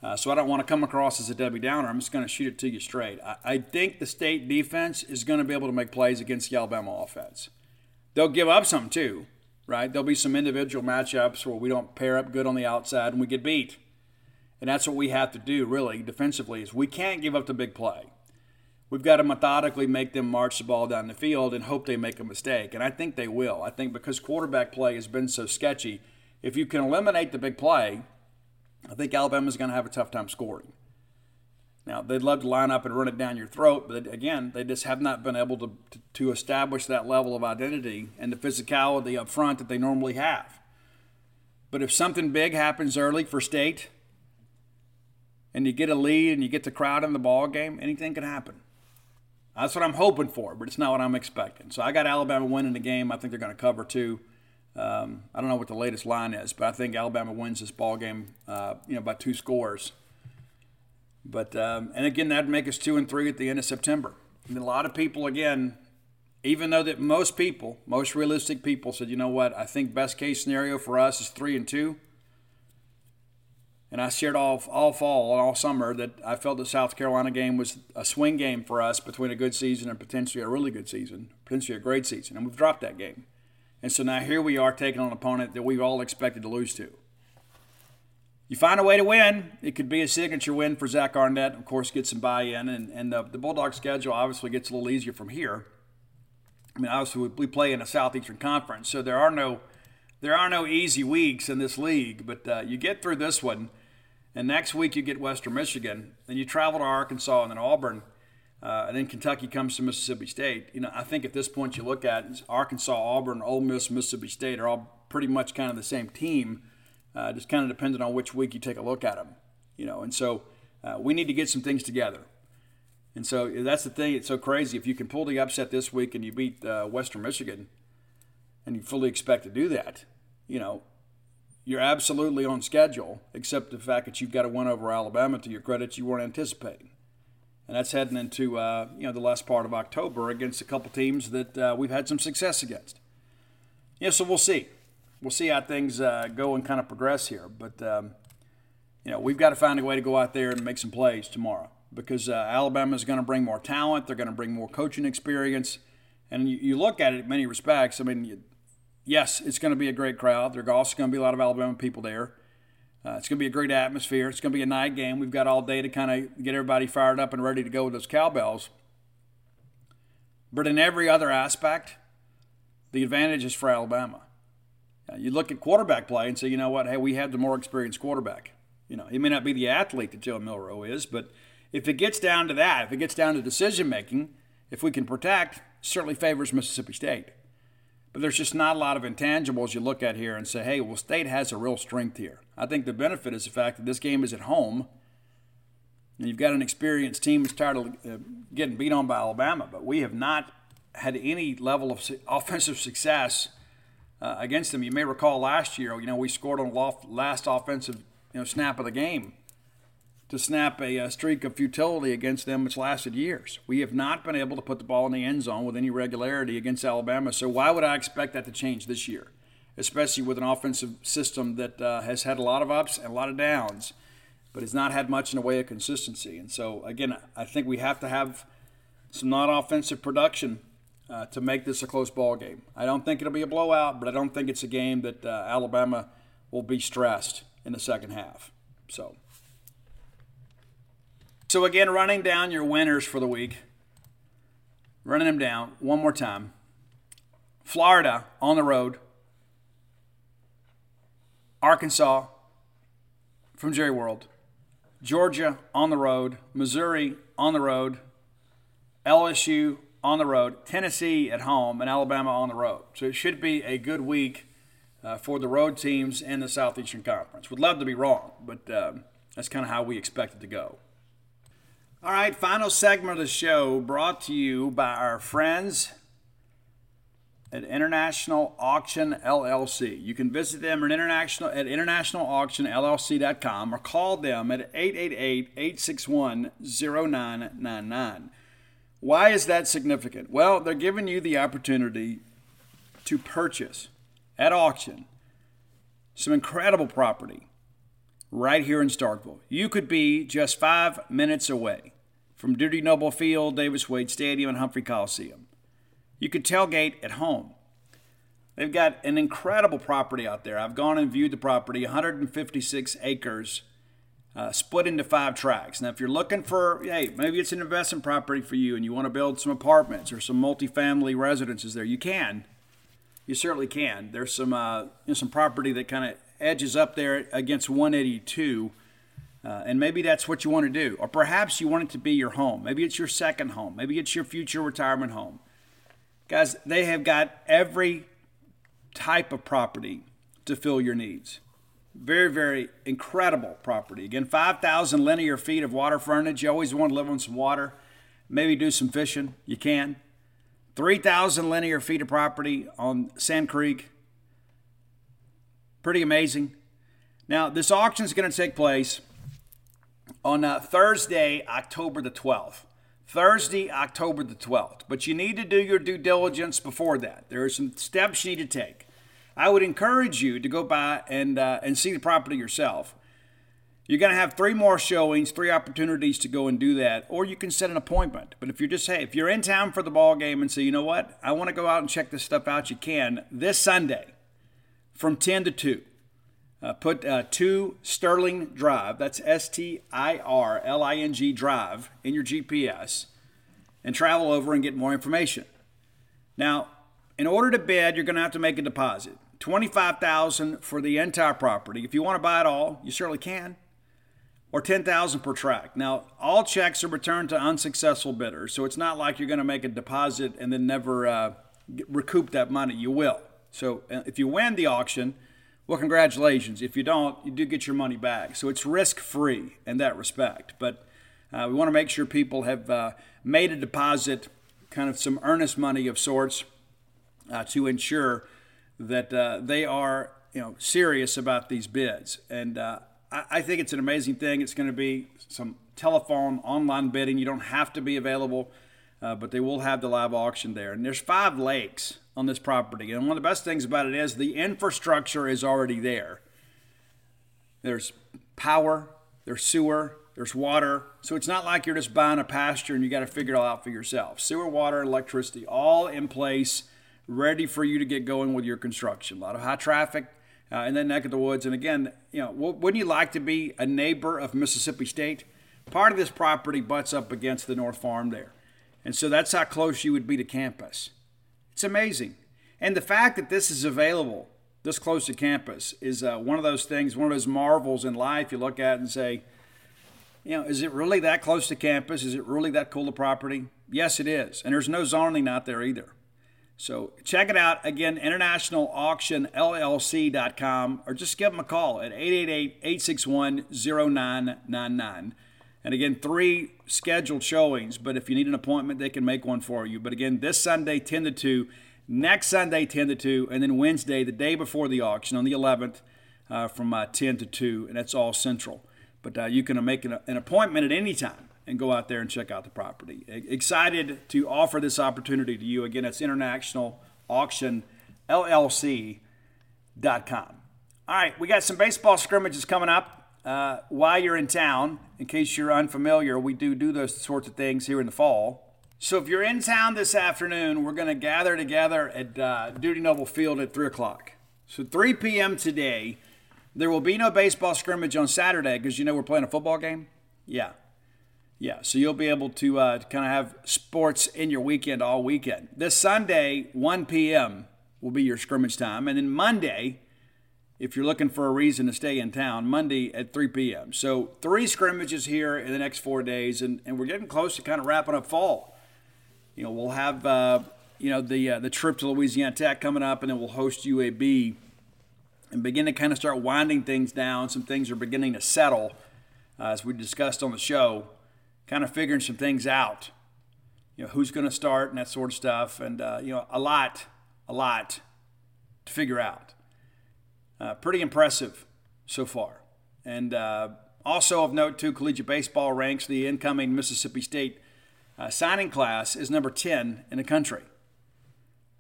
Uh, so I don't want to come across as a Debbie Downer. I'm just going to shoot it to you straight. I, I think the state defense is going to be able to make plays against the Alabama offense they'll give up some too, right? There'll be some individual matchups where we don't pair up good on the outside and we get beat. And that's what we have to do really defensively is we can't give up the big play. We've got to methodically make them march the ball down the field and hope they make a mistake. And I think they will. I think because quarterback play has been so sketchy, if you can eliminate the big play, I think Alabama's going to have a tough time scoring. Now, they'd love to line up and run it down your throat, but again, they just have not been able to, to, to establish that level of identity and the physicality up front that they normally have. But if something big happens early for state and you get a lead and you get the crowd in the ball game, anything can happen. That's what I'm hoping for, but it's not what I'm expecting. So I got Alabama winning the game. I think they're going to cover two. Um, I don't know what the latest line is, but I think Alabama wins this ball game, uh, you know, by two scores. But um, and again, that'd make us two and three at the end of September. A lot of people, again, even though that most people, most realistic people, said, you know what, I think best case scenario for us is three and two. And I shared all all fall and all summer that I felt the South Carolina game was a swing game for us between a good season and potentially a really good season, potentially a great season, and we've dropped that game. And so now here we are taking on an opponent that we've all expected to lose to you find a way to win. It could be a signature win for Zach Arnett. Of course, get some buy-in, and and the, the Bulldog schedule obviously gets a little easier from here. I mean, obviously we play in a Southeastern Conference, so there are no there are no easy weeks in this league. But uh, you get through this one, and next week you get Western Michigan, then you travel to Arkansas and then Auburn, uh, and then Kentucky comes to Mississippi State. You know, I think at this point you look at Arkansas, Auburn, Ole Miss, Mississippi State are all pretty much kind of the same team uh, just kind of depending on which week you take a look at them, you know. And so uh, we need to get some things together. And so that's the thing. It's so crazy. If you can pull the upset this week and you beat uh, Western Michigan, and you fully expect to do that, you know, you're absolutely on schedule, except the fact that you've got to win over Alabama to your credit you weren't anticipating. And that's heading into uh, you know the last part of October against a couple teams that uh, we've had some success against. Yeah, so we'll see we'll see how things uh, go and kind of progress here. But um, you know, we've got to find a way to go out there and make some plays tomorrow because uh, Alabama is going to bring more talent. They're going to bring more coaching experience, and you, you look at it in many respects. I mean, you, yes, it's going to be a great crowd. There's also going to be a lot of Alabama people there. Uh, it's going to be a great atmosphere. It's going to be a night game. We've got all day to kind of get everybody fired up and ready to go with those cowbells. But in every other aspect, the advantage is for Alabama. You look at quarterback play and say, you know what? Hey, we have the more experienced quarterback. You know, he may not be the athlete that Joe Milroe is, but if it gets down to that, if it gets down to decision making, if we can protect, certainly favors Mississippi State. But there's just not a lot of intangibles you look at here and say, hey, well, State has a real strength here. I think the benefit is the fact that this game is at home, and you've got an experienced team that's tired of uh, getting beat on by Alabama. But we have not had any level of offensive success uh, against them. You may recall last year, you know, we scored on the last offensive you know, snap of the game to snap a, a, streak of futility against them which lasted years. We have not been able to put the ball in the end zone with any regularity against Alabama. So why would I expect that to change this year, especially with an offensive system that uh, has had a lot of ups and a lot of downs, but has not had much in the way of consistency. And so again, I think we have to have some non-offensive production uh, to make this a close ball game. I don't think it'll be a blowout, but I don't think it's a game that uh, Alabama will be stressed in the second half. So, so again, running down your winners for the week. Running them down one more time. Florida on the road. Arkansas from Jerry World. Georgia on the road. Missouri on the road. LSU on the road, Tennessee at home, and Alabama on the road. So it should be a good week uh, for the road teams in the Southeastern Conference. Would love to be wrong, but um, that's kind of how we expect it to go. All right, final segment of the show brought to you by our friends at International Auction LLC. You can visit them at international at internationalauctionllc.com or call them at 888-861-0999. Why is that significant? Well, they're giving you the opportunity to purchase at auction some incredible property right here in Starkville. You could be just five minutes away from Dudy Noble Field, Davis Wade Stadium, and Humphrey Coliseum. You could tailgate at home. They've got an incredible property out there. I've gone and viewed the property, 156 acres uh, split into five tracks. Now, if you're looking for, hey, maybe it's an investment property for you and you want to build some apartments or some multifamily residences there, you can. You certainly can. There's some uh, you know, some property that kind of edges up there against 182 Uh, and maybe that's what you want to do. Or perhaps you want it to be your home. Maybe it's your second home. Maybe it's your future retirement home. Guys, they have got every type of property to fill your needs. Very, very incredible property. Again, 5,000 linear feet of water frontage. You always want to live on some water, maybe do some fishing. You can. 3,000 linear feet of property on Sand Creek. Pretty amazing. Now, this auction is going to take place on uh, Thursday, October the 12th. Thursday, October the 12th. But you need to do your due diligence before that. There are some steps you need to take. I would encourage you to go by and, uh, and see the property yourself. You're going to have three more showings, three opportunities to go and do that, or you can set an appointment. But if you're just, hey, if you're in town for the ball game and say, you know what, I want to go out and check this stuff out, you can this Sunday from 10 to 2. Uh, put uh, 2 Sterling Drive, that's S T I R L I N G Drive, in your GPS and travel over and get more information. Now, in order to bid, you're going to have to make a deposit. 25000 for the entire property. If you want to buy it all, you certainly can. Or 10000 per tract. Now, all checks are returned to unsuccessful bidders, so it's not like you're going to make a deposit and then never uh, recoup that money. You will. So uh, if you win the auction, well, congratulations. If you don't, you do get your money back. So it's risk free in that respect. But uh, we want to make sure people have uh, made a deposit, kind of some earnest money of sorts, uh, to ensure that uh, they are you know serious about these bids. And uh, I, I, think it's an amazing thing. It's going to be some telephone online bidding. You don't have to be available, uh, but they will have the live auction there. And there's five lakes on this property. And one of the best things about it is the infrastructure is already there. There's power, there's sewer, there's water. So it's not like you're just buying a pasture and you got to figure it all out for yourself. Sewer, water, electricity, all in place, ready for you to get going with your construction. A lot of high traffic uh, in that neck of the woods. And again, you know, wouldn't you like to be a neighbor of Mississippi State? Part of this property butts up against the North Farm there. And so that's how close you would be to campus. It's amazing. And the fact that this is available this close to campus is uh, one of those things, one of those marvels in life you look at and say, you know, is it really that close to campus? Is it really that cool a property? Yes, it is. And there's no zoning out there either. So check it out. Again, internationalauctionllc.com or just give them a call at 888 861 0999. And again, three scheduled showings, but if you need an appointment, they can make one for you. But again, this Sunday, 10 to 2, next Sunday, 10 to 2, and then Wednesday, the day before the auction on the 11th, uh, from uh, 10 to 2, and that's all central. But uh, you can make an, an, appointment at any time and go out there and check out the property. Excited to offer this opportunity to you. Again, it's International Auction LLC.com. All right, we got some baseball scrimmages coming up. Uh, while you're in town, in case you're unfamiliar, we do do those sorts of things here in the fall. So if you're in town this afternoon, we're going to gather together at uh, Dudy Noble Field at 3 o'clock. So 3 p.m. today. There will be no baseball scrimmage on Saturday because you know we're playing a football game. Yeah. Yeah, so you'll be able to uh, kind of have sports in your weekend all weekend. This Sunday, 1 p.m., will be your scrimmage time. And then Monday, if you're looking for a reason to stay in town, Monday at 3 p.m. So three scrimmages here in the next four days, and, and we're getting close to kind of wrapping up fall. You know, we'll have uh, you know the uh, the trip to Louisiana Tech coming up, and then we'll host UAB, and begin to kind of start winding things down. Some things are beginning to settle, uh, as we discussed on the show, kind of figuring some things out. You know, who's going to start and that sort of stuff, and uh, you know, a lot, a lot to figure out. Uh, pretty impressive so far. And uh, also of note, too, collegiate baseball ranks the incoming Mississippi State uh, signing class is number 10 in the country.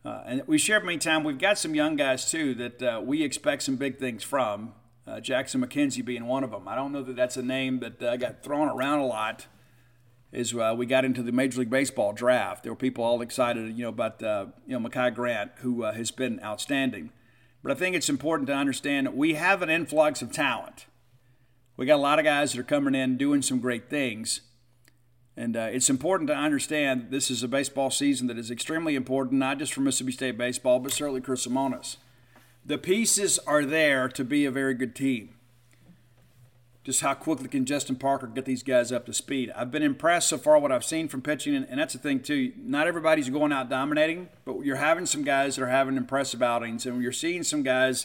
Uh, and we shared many times, we've got some young guys, too, that uh, we expect some big things from. Jackson McKenzie being one of them. I don't know that that's a name that got thrown around a lot as uh, we got into the Major League Baseball draft. There were people all excited, you know, about uh, you know Mekhi Grant, who uh, has been outstanding. But I think it's important to understand we have an influx of talent. We got a lot of guys that are coming in doing some great things. And uh, it's important to understand this is a baseball season that is extremely important, not just for Mississippi State baseball, but certainly Chris Lemonis. The pieces are there to be a very good team. Just how quickly can Justin Parker get these guys up to speed. I've been impressed so far what I've seen from pitching, and that's the thing too. Not everybody's going out dominating, but you're having some guys that are having impressive outings, and you're seeing some guys,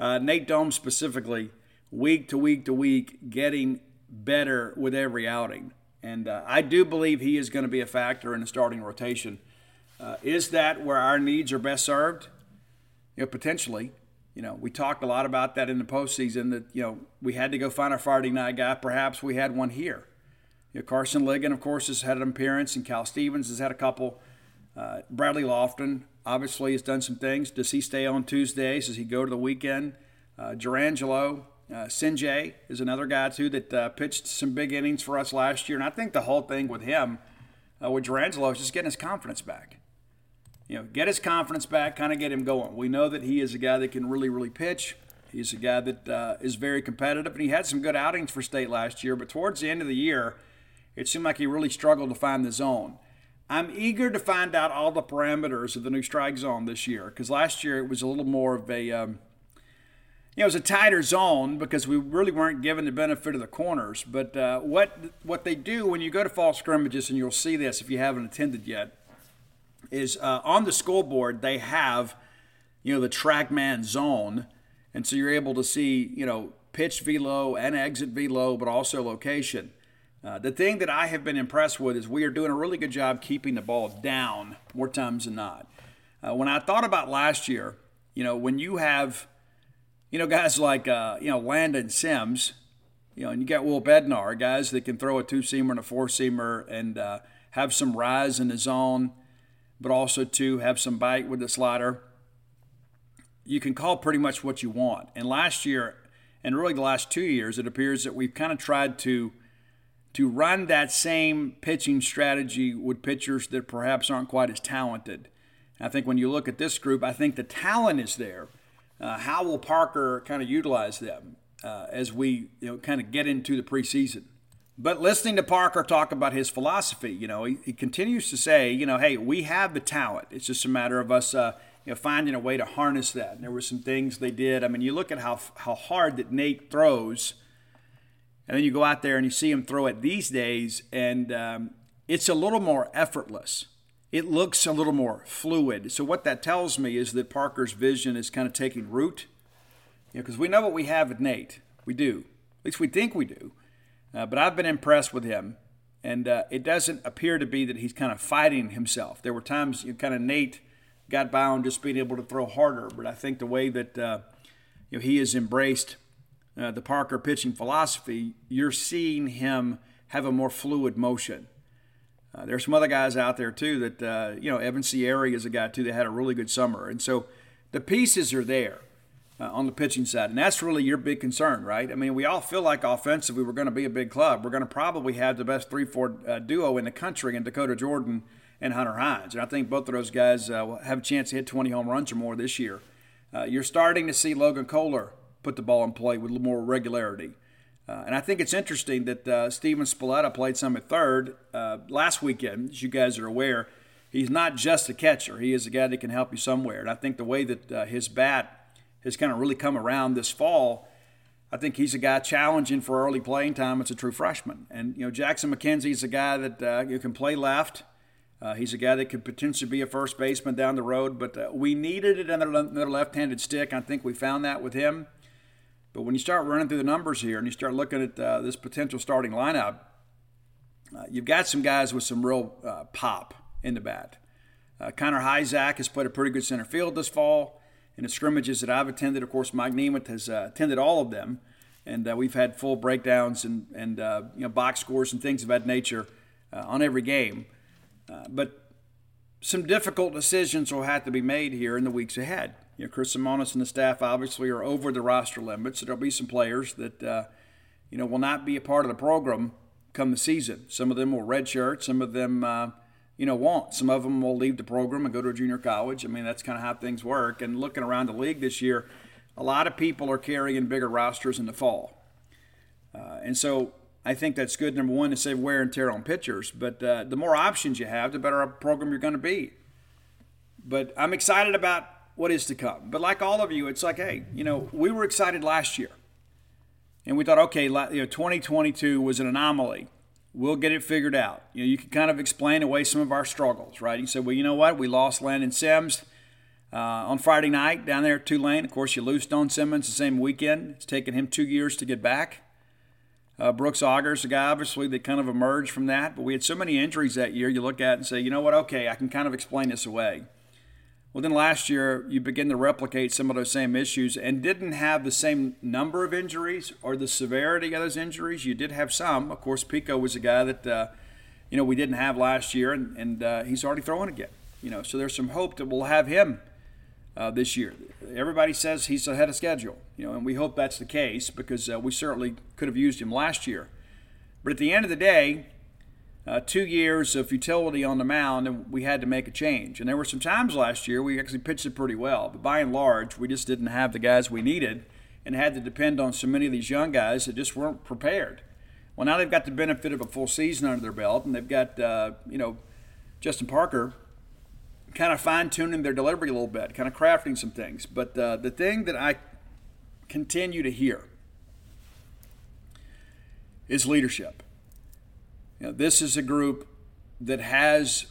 uh, Nate Dohm specifically, week to week to week, getting better with every outing. And uh, I do believe he is going to be a factor in the starting rotation. Uh, is that where our needs are best served? You know, potentially. You know, we talked a lot about that in the postseason that, you know, we had to go find our Friday night guy. Perhaps we had one here. You know, Carson Ligon, of course, has had an appearance, and Cal Stevens has had a couple. Uh, Bradley Loftin obviously has done some things. Does he stay on Tuesdays? Does he go to the weekend? Uh, Jurrangelo, uh, Cijntje is another guy, too, that uh, pitched some big innings for us last year. And I think the whole thing with him, uh, with Jurrangelo, is just getting his confidence back you know, get his confidence back, kind of get him going. We know that he is a guy that can really, really pitch. He's a guy that uh, is very competitive, and he had some good outings for state last year. But towards the end of the year, it seemed like he really struggled to find the zone. I'm eager to find out all the parameters of the new strike zone this year because last year it was a little more of a, um, you know, it was a tighter zone because we really weren't given the benefit of the corners. But uh, what what they do when you go to fall scrimmages, and you'll see this if you haven't attended yet, is uh, on the scoreboard they have you know the trackman zone. And so you're able to see you know pitch velo and exit velo but also location. Uh, the thing that i have been impressed with is we are doing a really good job keeping the ball down more times than not. Uh, when i thought about last year you know when you have you know guys like uh, you know landon sims you know and you got will bednar guys that can throw a two-seamer and a four-seamer and uh, have some rise in the zone but also to have some bite with the slider. You can call pretty much what you want. And last year, and really the last two years, it appears that we've kind of tried to to run that same pitching strategy with pitchers that perhaps aren't quite as talented. And I think when you look at this group, I think the talent is there. Uh, how will Parker kind of utilize them uh, as we you know kind of get into the preseason? But listening to Parker talk about his philosophy, you know, he, he continues to say, you know, hey, we have the talent. It's just a matter of us, uh, you know, finding a way to harness that. And there were some things they did. I mean, you look at how how hard that Nate throws, and then you go out there and you see him throw it these days, and um, it's a little more effortless. It looks a little more fluid. So what that tells me is that Parker's vision is kind of taking root, you know, because we know what we have with Nate. We do. At least we think we do. Uh, but I've been impressed with him, and uh, it doesn't appear to be that he's kind of fighting himself. There were times you know, kind of Nate got by on just being able to throw harder, but I think the way that uh, you know he has embraced uh, the Parker pitching philosophy, you're seeing him have a more fluid motion. Uh, there's some other guys out there too that uh, you know Evan Siary is a guy too that had a really good summer, and so the pieces are there uh, on the pitching side. And that's really your big concern, right? I mean, we all feel like offensively we're going to be a big club. We're going to probably have the best 3 4 uh, duo in the country in Dakota Jordan and Hunter Hines. And I think both of those guys uh, will have a chance to hit 20 home runs or more this year. Uh, you're starting to see Logan Kohler put the ball in play with a little more regularity. Uh, and I think it's interesting that uh, Steven Spalletta played some at third last weekend, as you guys are aware. He's not just a catcher. He is a guy that can help you somewhere. And I think the way that his bat has kind of really come around this fall. I think he's a guy challenging for early playing time. It's a true freshman, and you know Jackson McKenzie is a guy that uh, you can play left. Uh, he's a guy that could potentially be a first baseman down the road, but uh, we needed another left-handed stick. I think we found that with him. But when you start running through the numbers here and you start looking at uh, this potential starting lineup, uh, you've got some guys with some real uh, pop in the bat. Connor Hujsak has played a pretty good center field this fall in the scrimmages that I've attended. Of course, Mike Nemeth has uh, attended all of them, and uh, we've had full breakdowns and and uh, you know box scores and things of that nature uh, on every game. Uh, but some difficult decisions will have to be made here in the weeks ahead. You know, Chris Lemonis and the staff obviously are over the roster limits. So there'll be some players that uh, you know will not be a part of the program come the season. Some of them will redshirt. Some of them you know, won't. Some of them will leave the program and go to a junior college. I mean, that's kind of how things work. And looking around the league this year, a lot of people are carrying bigger rosters in the fall. Uh, and so I think that's good, number one, to save wear and tear on pitchers. But uh, the more options you have, the better a program you're going to be. But I'm excited about what is to come. But like all of you, it's like, hey, you know, we were excited last year. and we thought, okay, you know, 2022 was an anomaly. We'll get it figured out. You know, you can kind of explain away some of our struggles, right? You said, well, you know what? We lost Landon Sims uh, on Friday night down there at Tulane. Of course, you lose Stone Simmons the same weekend. It's taken him two years to get back. Uh, Brooks Auger's, a guy obviously that kind of emerged from that, but we had so many injuries that year. You look at it and say, you know what? Okay, I can kind of explain this away. Well, then last year you begin to replicate some of those same issues and didn't have the same number of injuries or the severity of those injuries. You did have some. Of course, Pico was a guy that uh, you know we didn't have last year, and, and uh, he's already throwing again. You know, so there's some hope that we'll have him uh, this year. Everybody says he's ahead of schedule, you know, and we hope that's the case because uh, we certainly could have used him last year. But at the end of the day, uh, two years of futility on the mound, and we had to make a change. And there were some times last year we actually pitched it pretty well, but by and large, we just didn't have the guys we needed and had to depend on so many of these young guys that just weren't prepared. Well, now they've got the benefit of a full season under their belt, and they've got, uh, you know, Justin Parker kind of fine tuning their delivery a little bit, kind of crafting some things. But uh, the thing that I continue to hear is leadership. You know, this is a group that has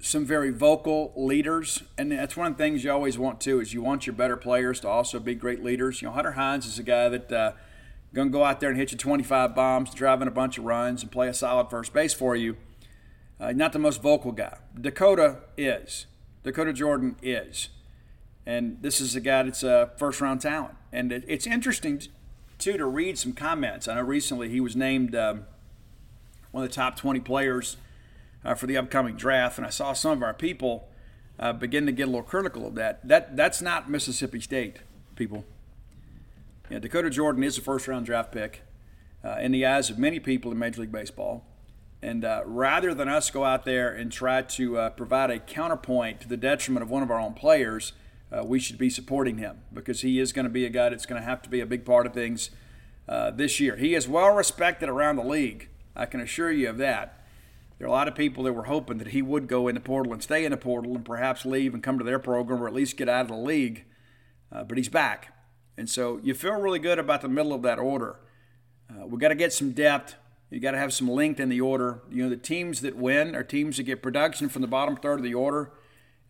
some very vocal leaders, and that's one of the things you always want to is you want your better players to also be great leaders. You know, Hunter Hines is a guy that uh, to go out there and hit you 25 bombs, driving a bunch of runs, and play a solid first base for you. Uh, not the most vocal guy. Dakota is. Dakota Jordan is. And this is a guy that's a first round talent. And it, it's interesting, too, to read some comments. I know recently he was named um, one of the top 20 players uh, for the upcoming draft, and I saw some of our people uh, begin to get a little critical of that. That That's not Mississippi State, people. Dakota Jordan is a first round draft pick uh, in the eyes of many people in Major League Baseball. And uh, rather than us go out there and try to uh, provide a counterpoint to the detriment of one of our own players, uh, we should be supporting him because he is going to be a guy that's going to have to be a big part of things this year. He is well respected around the league. I can assure you of that. There are a lot of people that were hoping that he would go in the portal and stay in the portal and perhaps leave and come to their program or at least get out of the league. Uh, but he's back. And so you feel really good about the middle of that order. Uh, we've got to get some depth. You got to have some length in the order. You know, the teams that win are teams that get production from the bottom third of the order.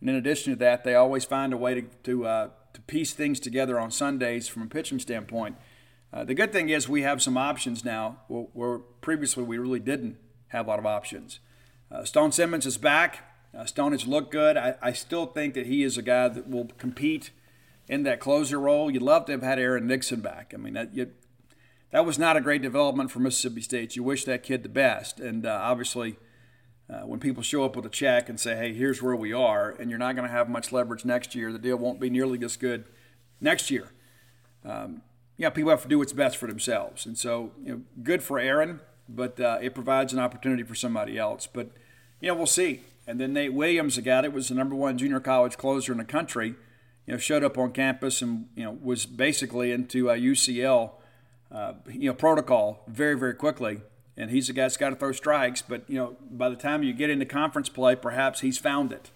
And in addition to that, they always find a way to to, uh, to piece things together on Sundays from a pitching standpoint. Uh, the good thing is we have some options now, where, previously we really didn't have a lot of options. Uh, Stone Simmons is back. Uh, Stone has looked good. I, I, still think that he is a guy that will compete in that closer role. You'd love to have had Aaron Nixon back. I mean, that, you, that was not a great development for Mississippi State. You wish that kid the best. And uh, obviously, uh, when people show up with a check and say, hey, here's where we are, and you're not going to have much leverage next year, the deal won't be nearly as good next year. Um, yeah, people have to do what's best for themselves. And so, you know, good for Aaron, but uh, it provides an opportunity for somebody else. But, you know, we'll see. And then Nate Williams, a guy that was the number one junior college closer in the country, you know, showed up on campus and, you know, was basically into uh, UCL uh, you know, protocol very, very quickly. And he's a guy that's got to throw strikes, but you know, by the time you get into conference play, perhaps he's found it.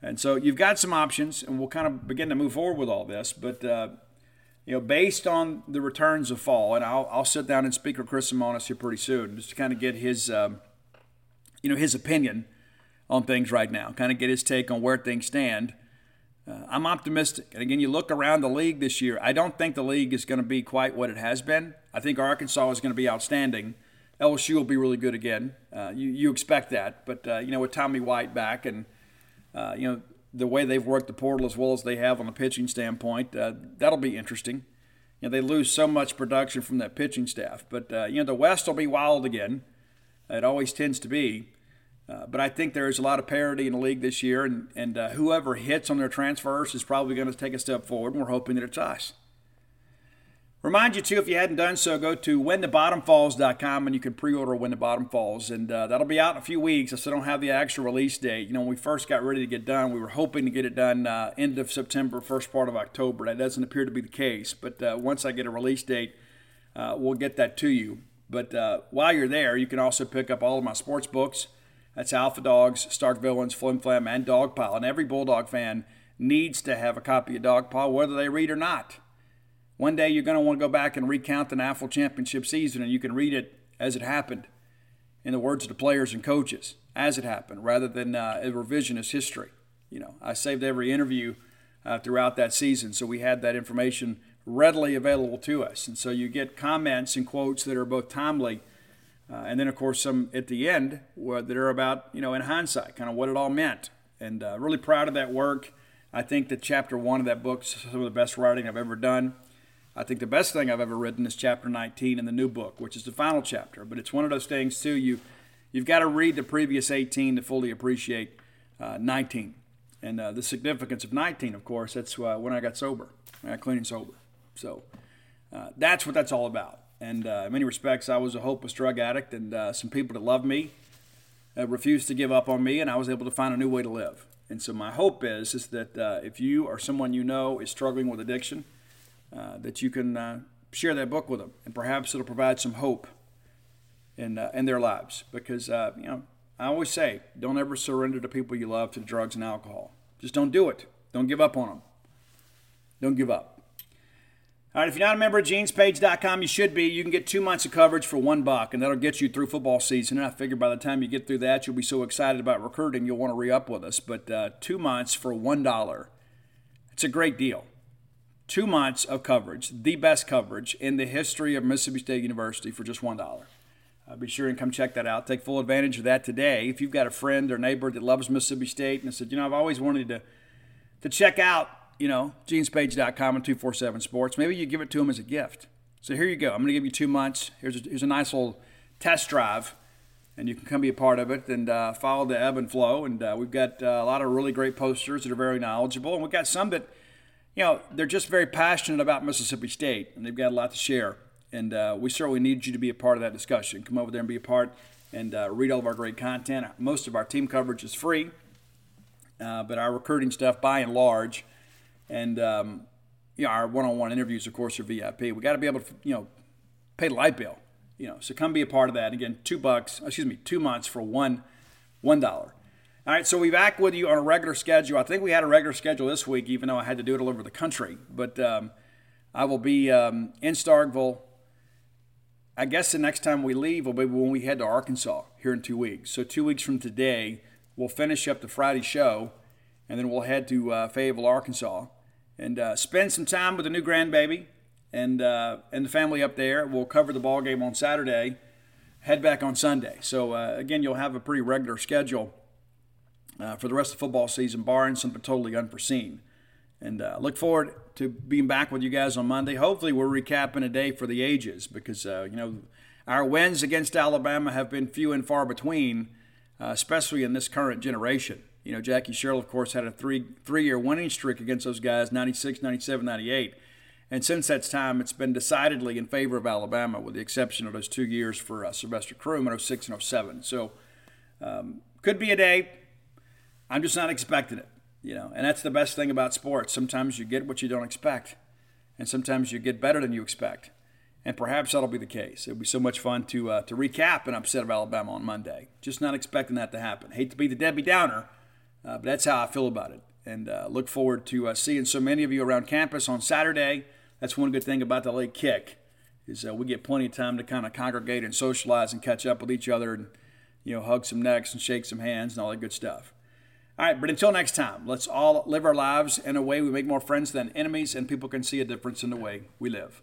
And so you've got some options, and we'll kind of begin to move forward with all this. But uh, you know, based on the returns of fall, and I'll, I'll sit down and speak with Chris Lemonis here pretty soon, just to kind of get his, um, you know, his opinion on things right now, kind of get his take on where things stand. Uh, I'm optimistic. And again, you look around the league this year, I don't think the league is going to be quite what it has been. I think Arkansas is going to be outstanding. LSU will be really good again. Uh, you, you expect that. But, uh, you know, with Tommy White back and, uh, you know, the way they've worked the portal as well as they have on the pitching standpoint, uh, that'll be interesting. You know, they lose so much production from that pitching staff. But, uh, you know, the West will be wild again. It always tends to be. Uh, but I think there is a lot of parity in the league this year, and, and uh, whoever hits on their transfers is probably going to take a step forward, and we're hoping that it's us. Remind you, too, if you hadn't done so, go to whenthebottomfalls.com and you can pre order When the Bottom Falls. And uh, that'll be out in a few weeks. I still don't have the actual release date. You know, when we first got ready to get done, we were hoping to get it done uh, end of September, first part of October. That doesn't appear to be the case. But uh, once I get a release date, uh, we'll get that to you. But uh, while you're there, you can also pick up all of my sports books. That's Alpha Dogs, Stark Villains, Flim Flam, and Dogpile. And every Bulldog fan needs to have a copy of Dog Dogpile, whether they read or not. One day you're going to want to go back and recount the NAFL championship season, and you can read it as it happened in the words of the players and coaches as it happened rather than uh, a revisionist history. You know, I saved every interview uh, throughout that season, so we had that information readily available to us. And so you get comments and quotes that are both timely uh, and then, of course, some at the end that are about, you know, in hindsight, kind of what it all meant. And uh, really proud of that work. I think that chapter one of that book is some of the best writing I've ever done. I think the best thing I've ever written is chapter 19 in the new book, which is the final chapter. But it's one of those things, too, you, you've got to read the previous 18 to fully appreciate uh, 19. And uh, the significance of 19, of course, that's uh, when I got sober, I got clean and sober. So uh, that's what that's all about. And uh, in many respects, I was a hopeless drug addict, and uh, some people that loved me refused to give up on me, and I was able to find a new way to live. And so my hope is is that if you or someone you know is struggling with addiction, uh, that you can uh, share that book with them, and perhaps it'll provide some hope in in their lives. Because you know, I always say, don't ever surrender to people you love to drugs and alcohol. Just don't do it. Don't give up on them. Don't give up. All right, if you're not a member of genespage.com, you should be. You can get two months of coverage for one buck, and that'll get you through football season. And I figure by the time you get through that, you'll be so excited about recruiting, you'll want to re up with us. But uh, two months for $1, it's a great deal. Two months of coverage, the best coverage in the history of Mississippi State University for just $1. Uh, be sure and come check that out. Take full advantage of that today. If you've got a friend or neighbor that loves Mississippi State and said, you know, I've always wanted to, to check out you know, genespage.com and 247 Sports. Maybe you give it to them as a gift. So here you go. I'm going to give you two months. Here's a, here's a nice little test drive, and you can come be a part of it and uh, follow the ebb and flow. And uh, we've got uh, a lot of really great posters that are very knowledgeable, and we've got some that, you know, they're just very passionate about Mississippi State, and they've got a lot to share. And uh, we certainly need you to be a part of that discussion. Come over there and be a part and uh, read all of our great content. Most of our team coverage is free, uh, but our recruiting stuff, by and large, and um, you know, our one-on-one interviews, of course, are VIP. We got to be able to, you know, pay the light bill. You know, so come be a part of that. Again, two bucks, excuse me, two months for one, one dollar. All right, so we're back with you on a regular schedule. I think we had a regular schedule this week, even though I had to do it all over the country. But um, I will be um, in Starkville. I guess the next time we leave will be when we head to Arkansas here in two weeks. So two weeks from today, we'll finish up the Friday show, and then we'll head to uh, Fayetteville, Arkansas and uh, spend some time with the new grandbaby and uh, and the family up there. We'll cover the ball game on Saturday, head back on Sunday. So uh, again, you'll have a pretty regular schedule uh, for the rest of the football season, barring something totally unforeseen. And uh, look forward to being back with you guys on Monday. Hopefully, we're recapping a day for the ages because uh, you know our wins against Alabama have been few and far between, especially in this current generation. You know, Jackie Sherrill, of course, had a three three year winning streak against those guys 96, 97, 98. And since that time, it's been decidedly in favor of Alabama, with the exception of those two years for uh, Sylvester Croom in 06 and 07. So, um, could be a day. I'm just not expecting it, you know. And that's the best thing about sports. Sometimes you get what you don't expect, and sometimes you get better than you expect. And perhaps that'll be the case. It'll be so much fun to uh, to recap an upset of Alabama on Monday. Just not expecting that to happen. Hate to be the Debbie Downer uh, but that's how I feel about it. And uh, look forward to uh, seeing so many of you around campus on Saturday. That's one good thing about the late kick is uh, we get plenty of time to kind of congregate and socialize and catch up with each other and you know hug some necks and shake some hands and all that good stuff. All right, but until next time, let's all live our lives in a way we make more friends than enemies, and people can see a difference in the way we live.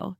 show.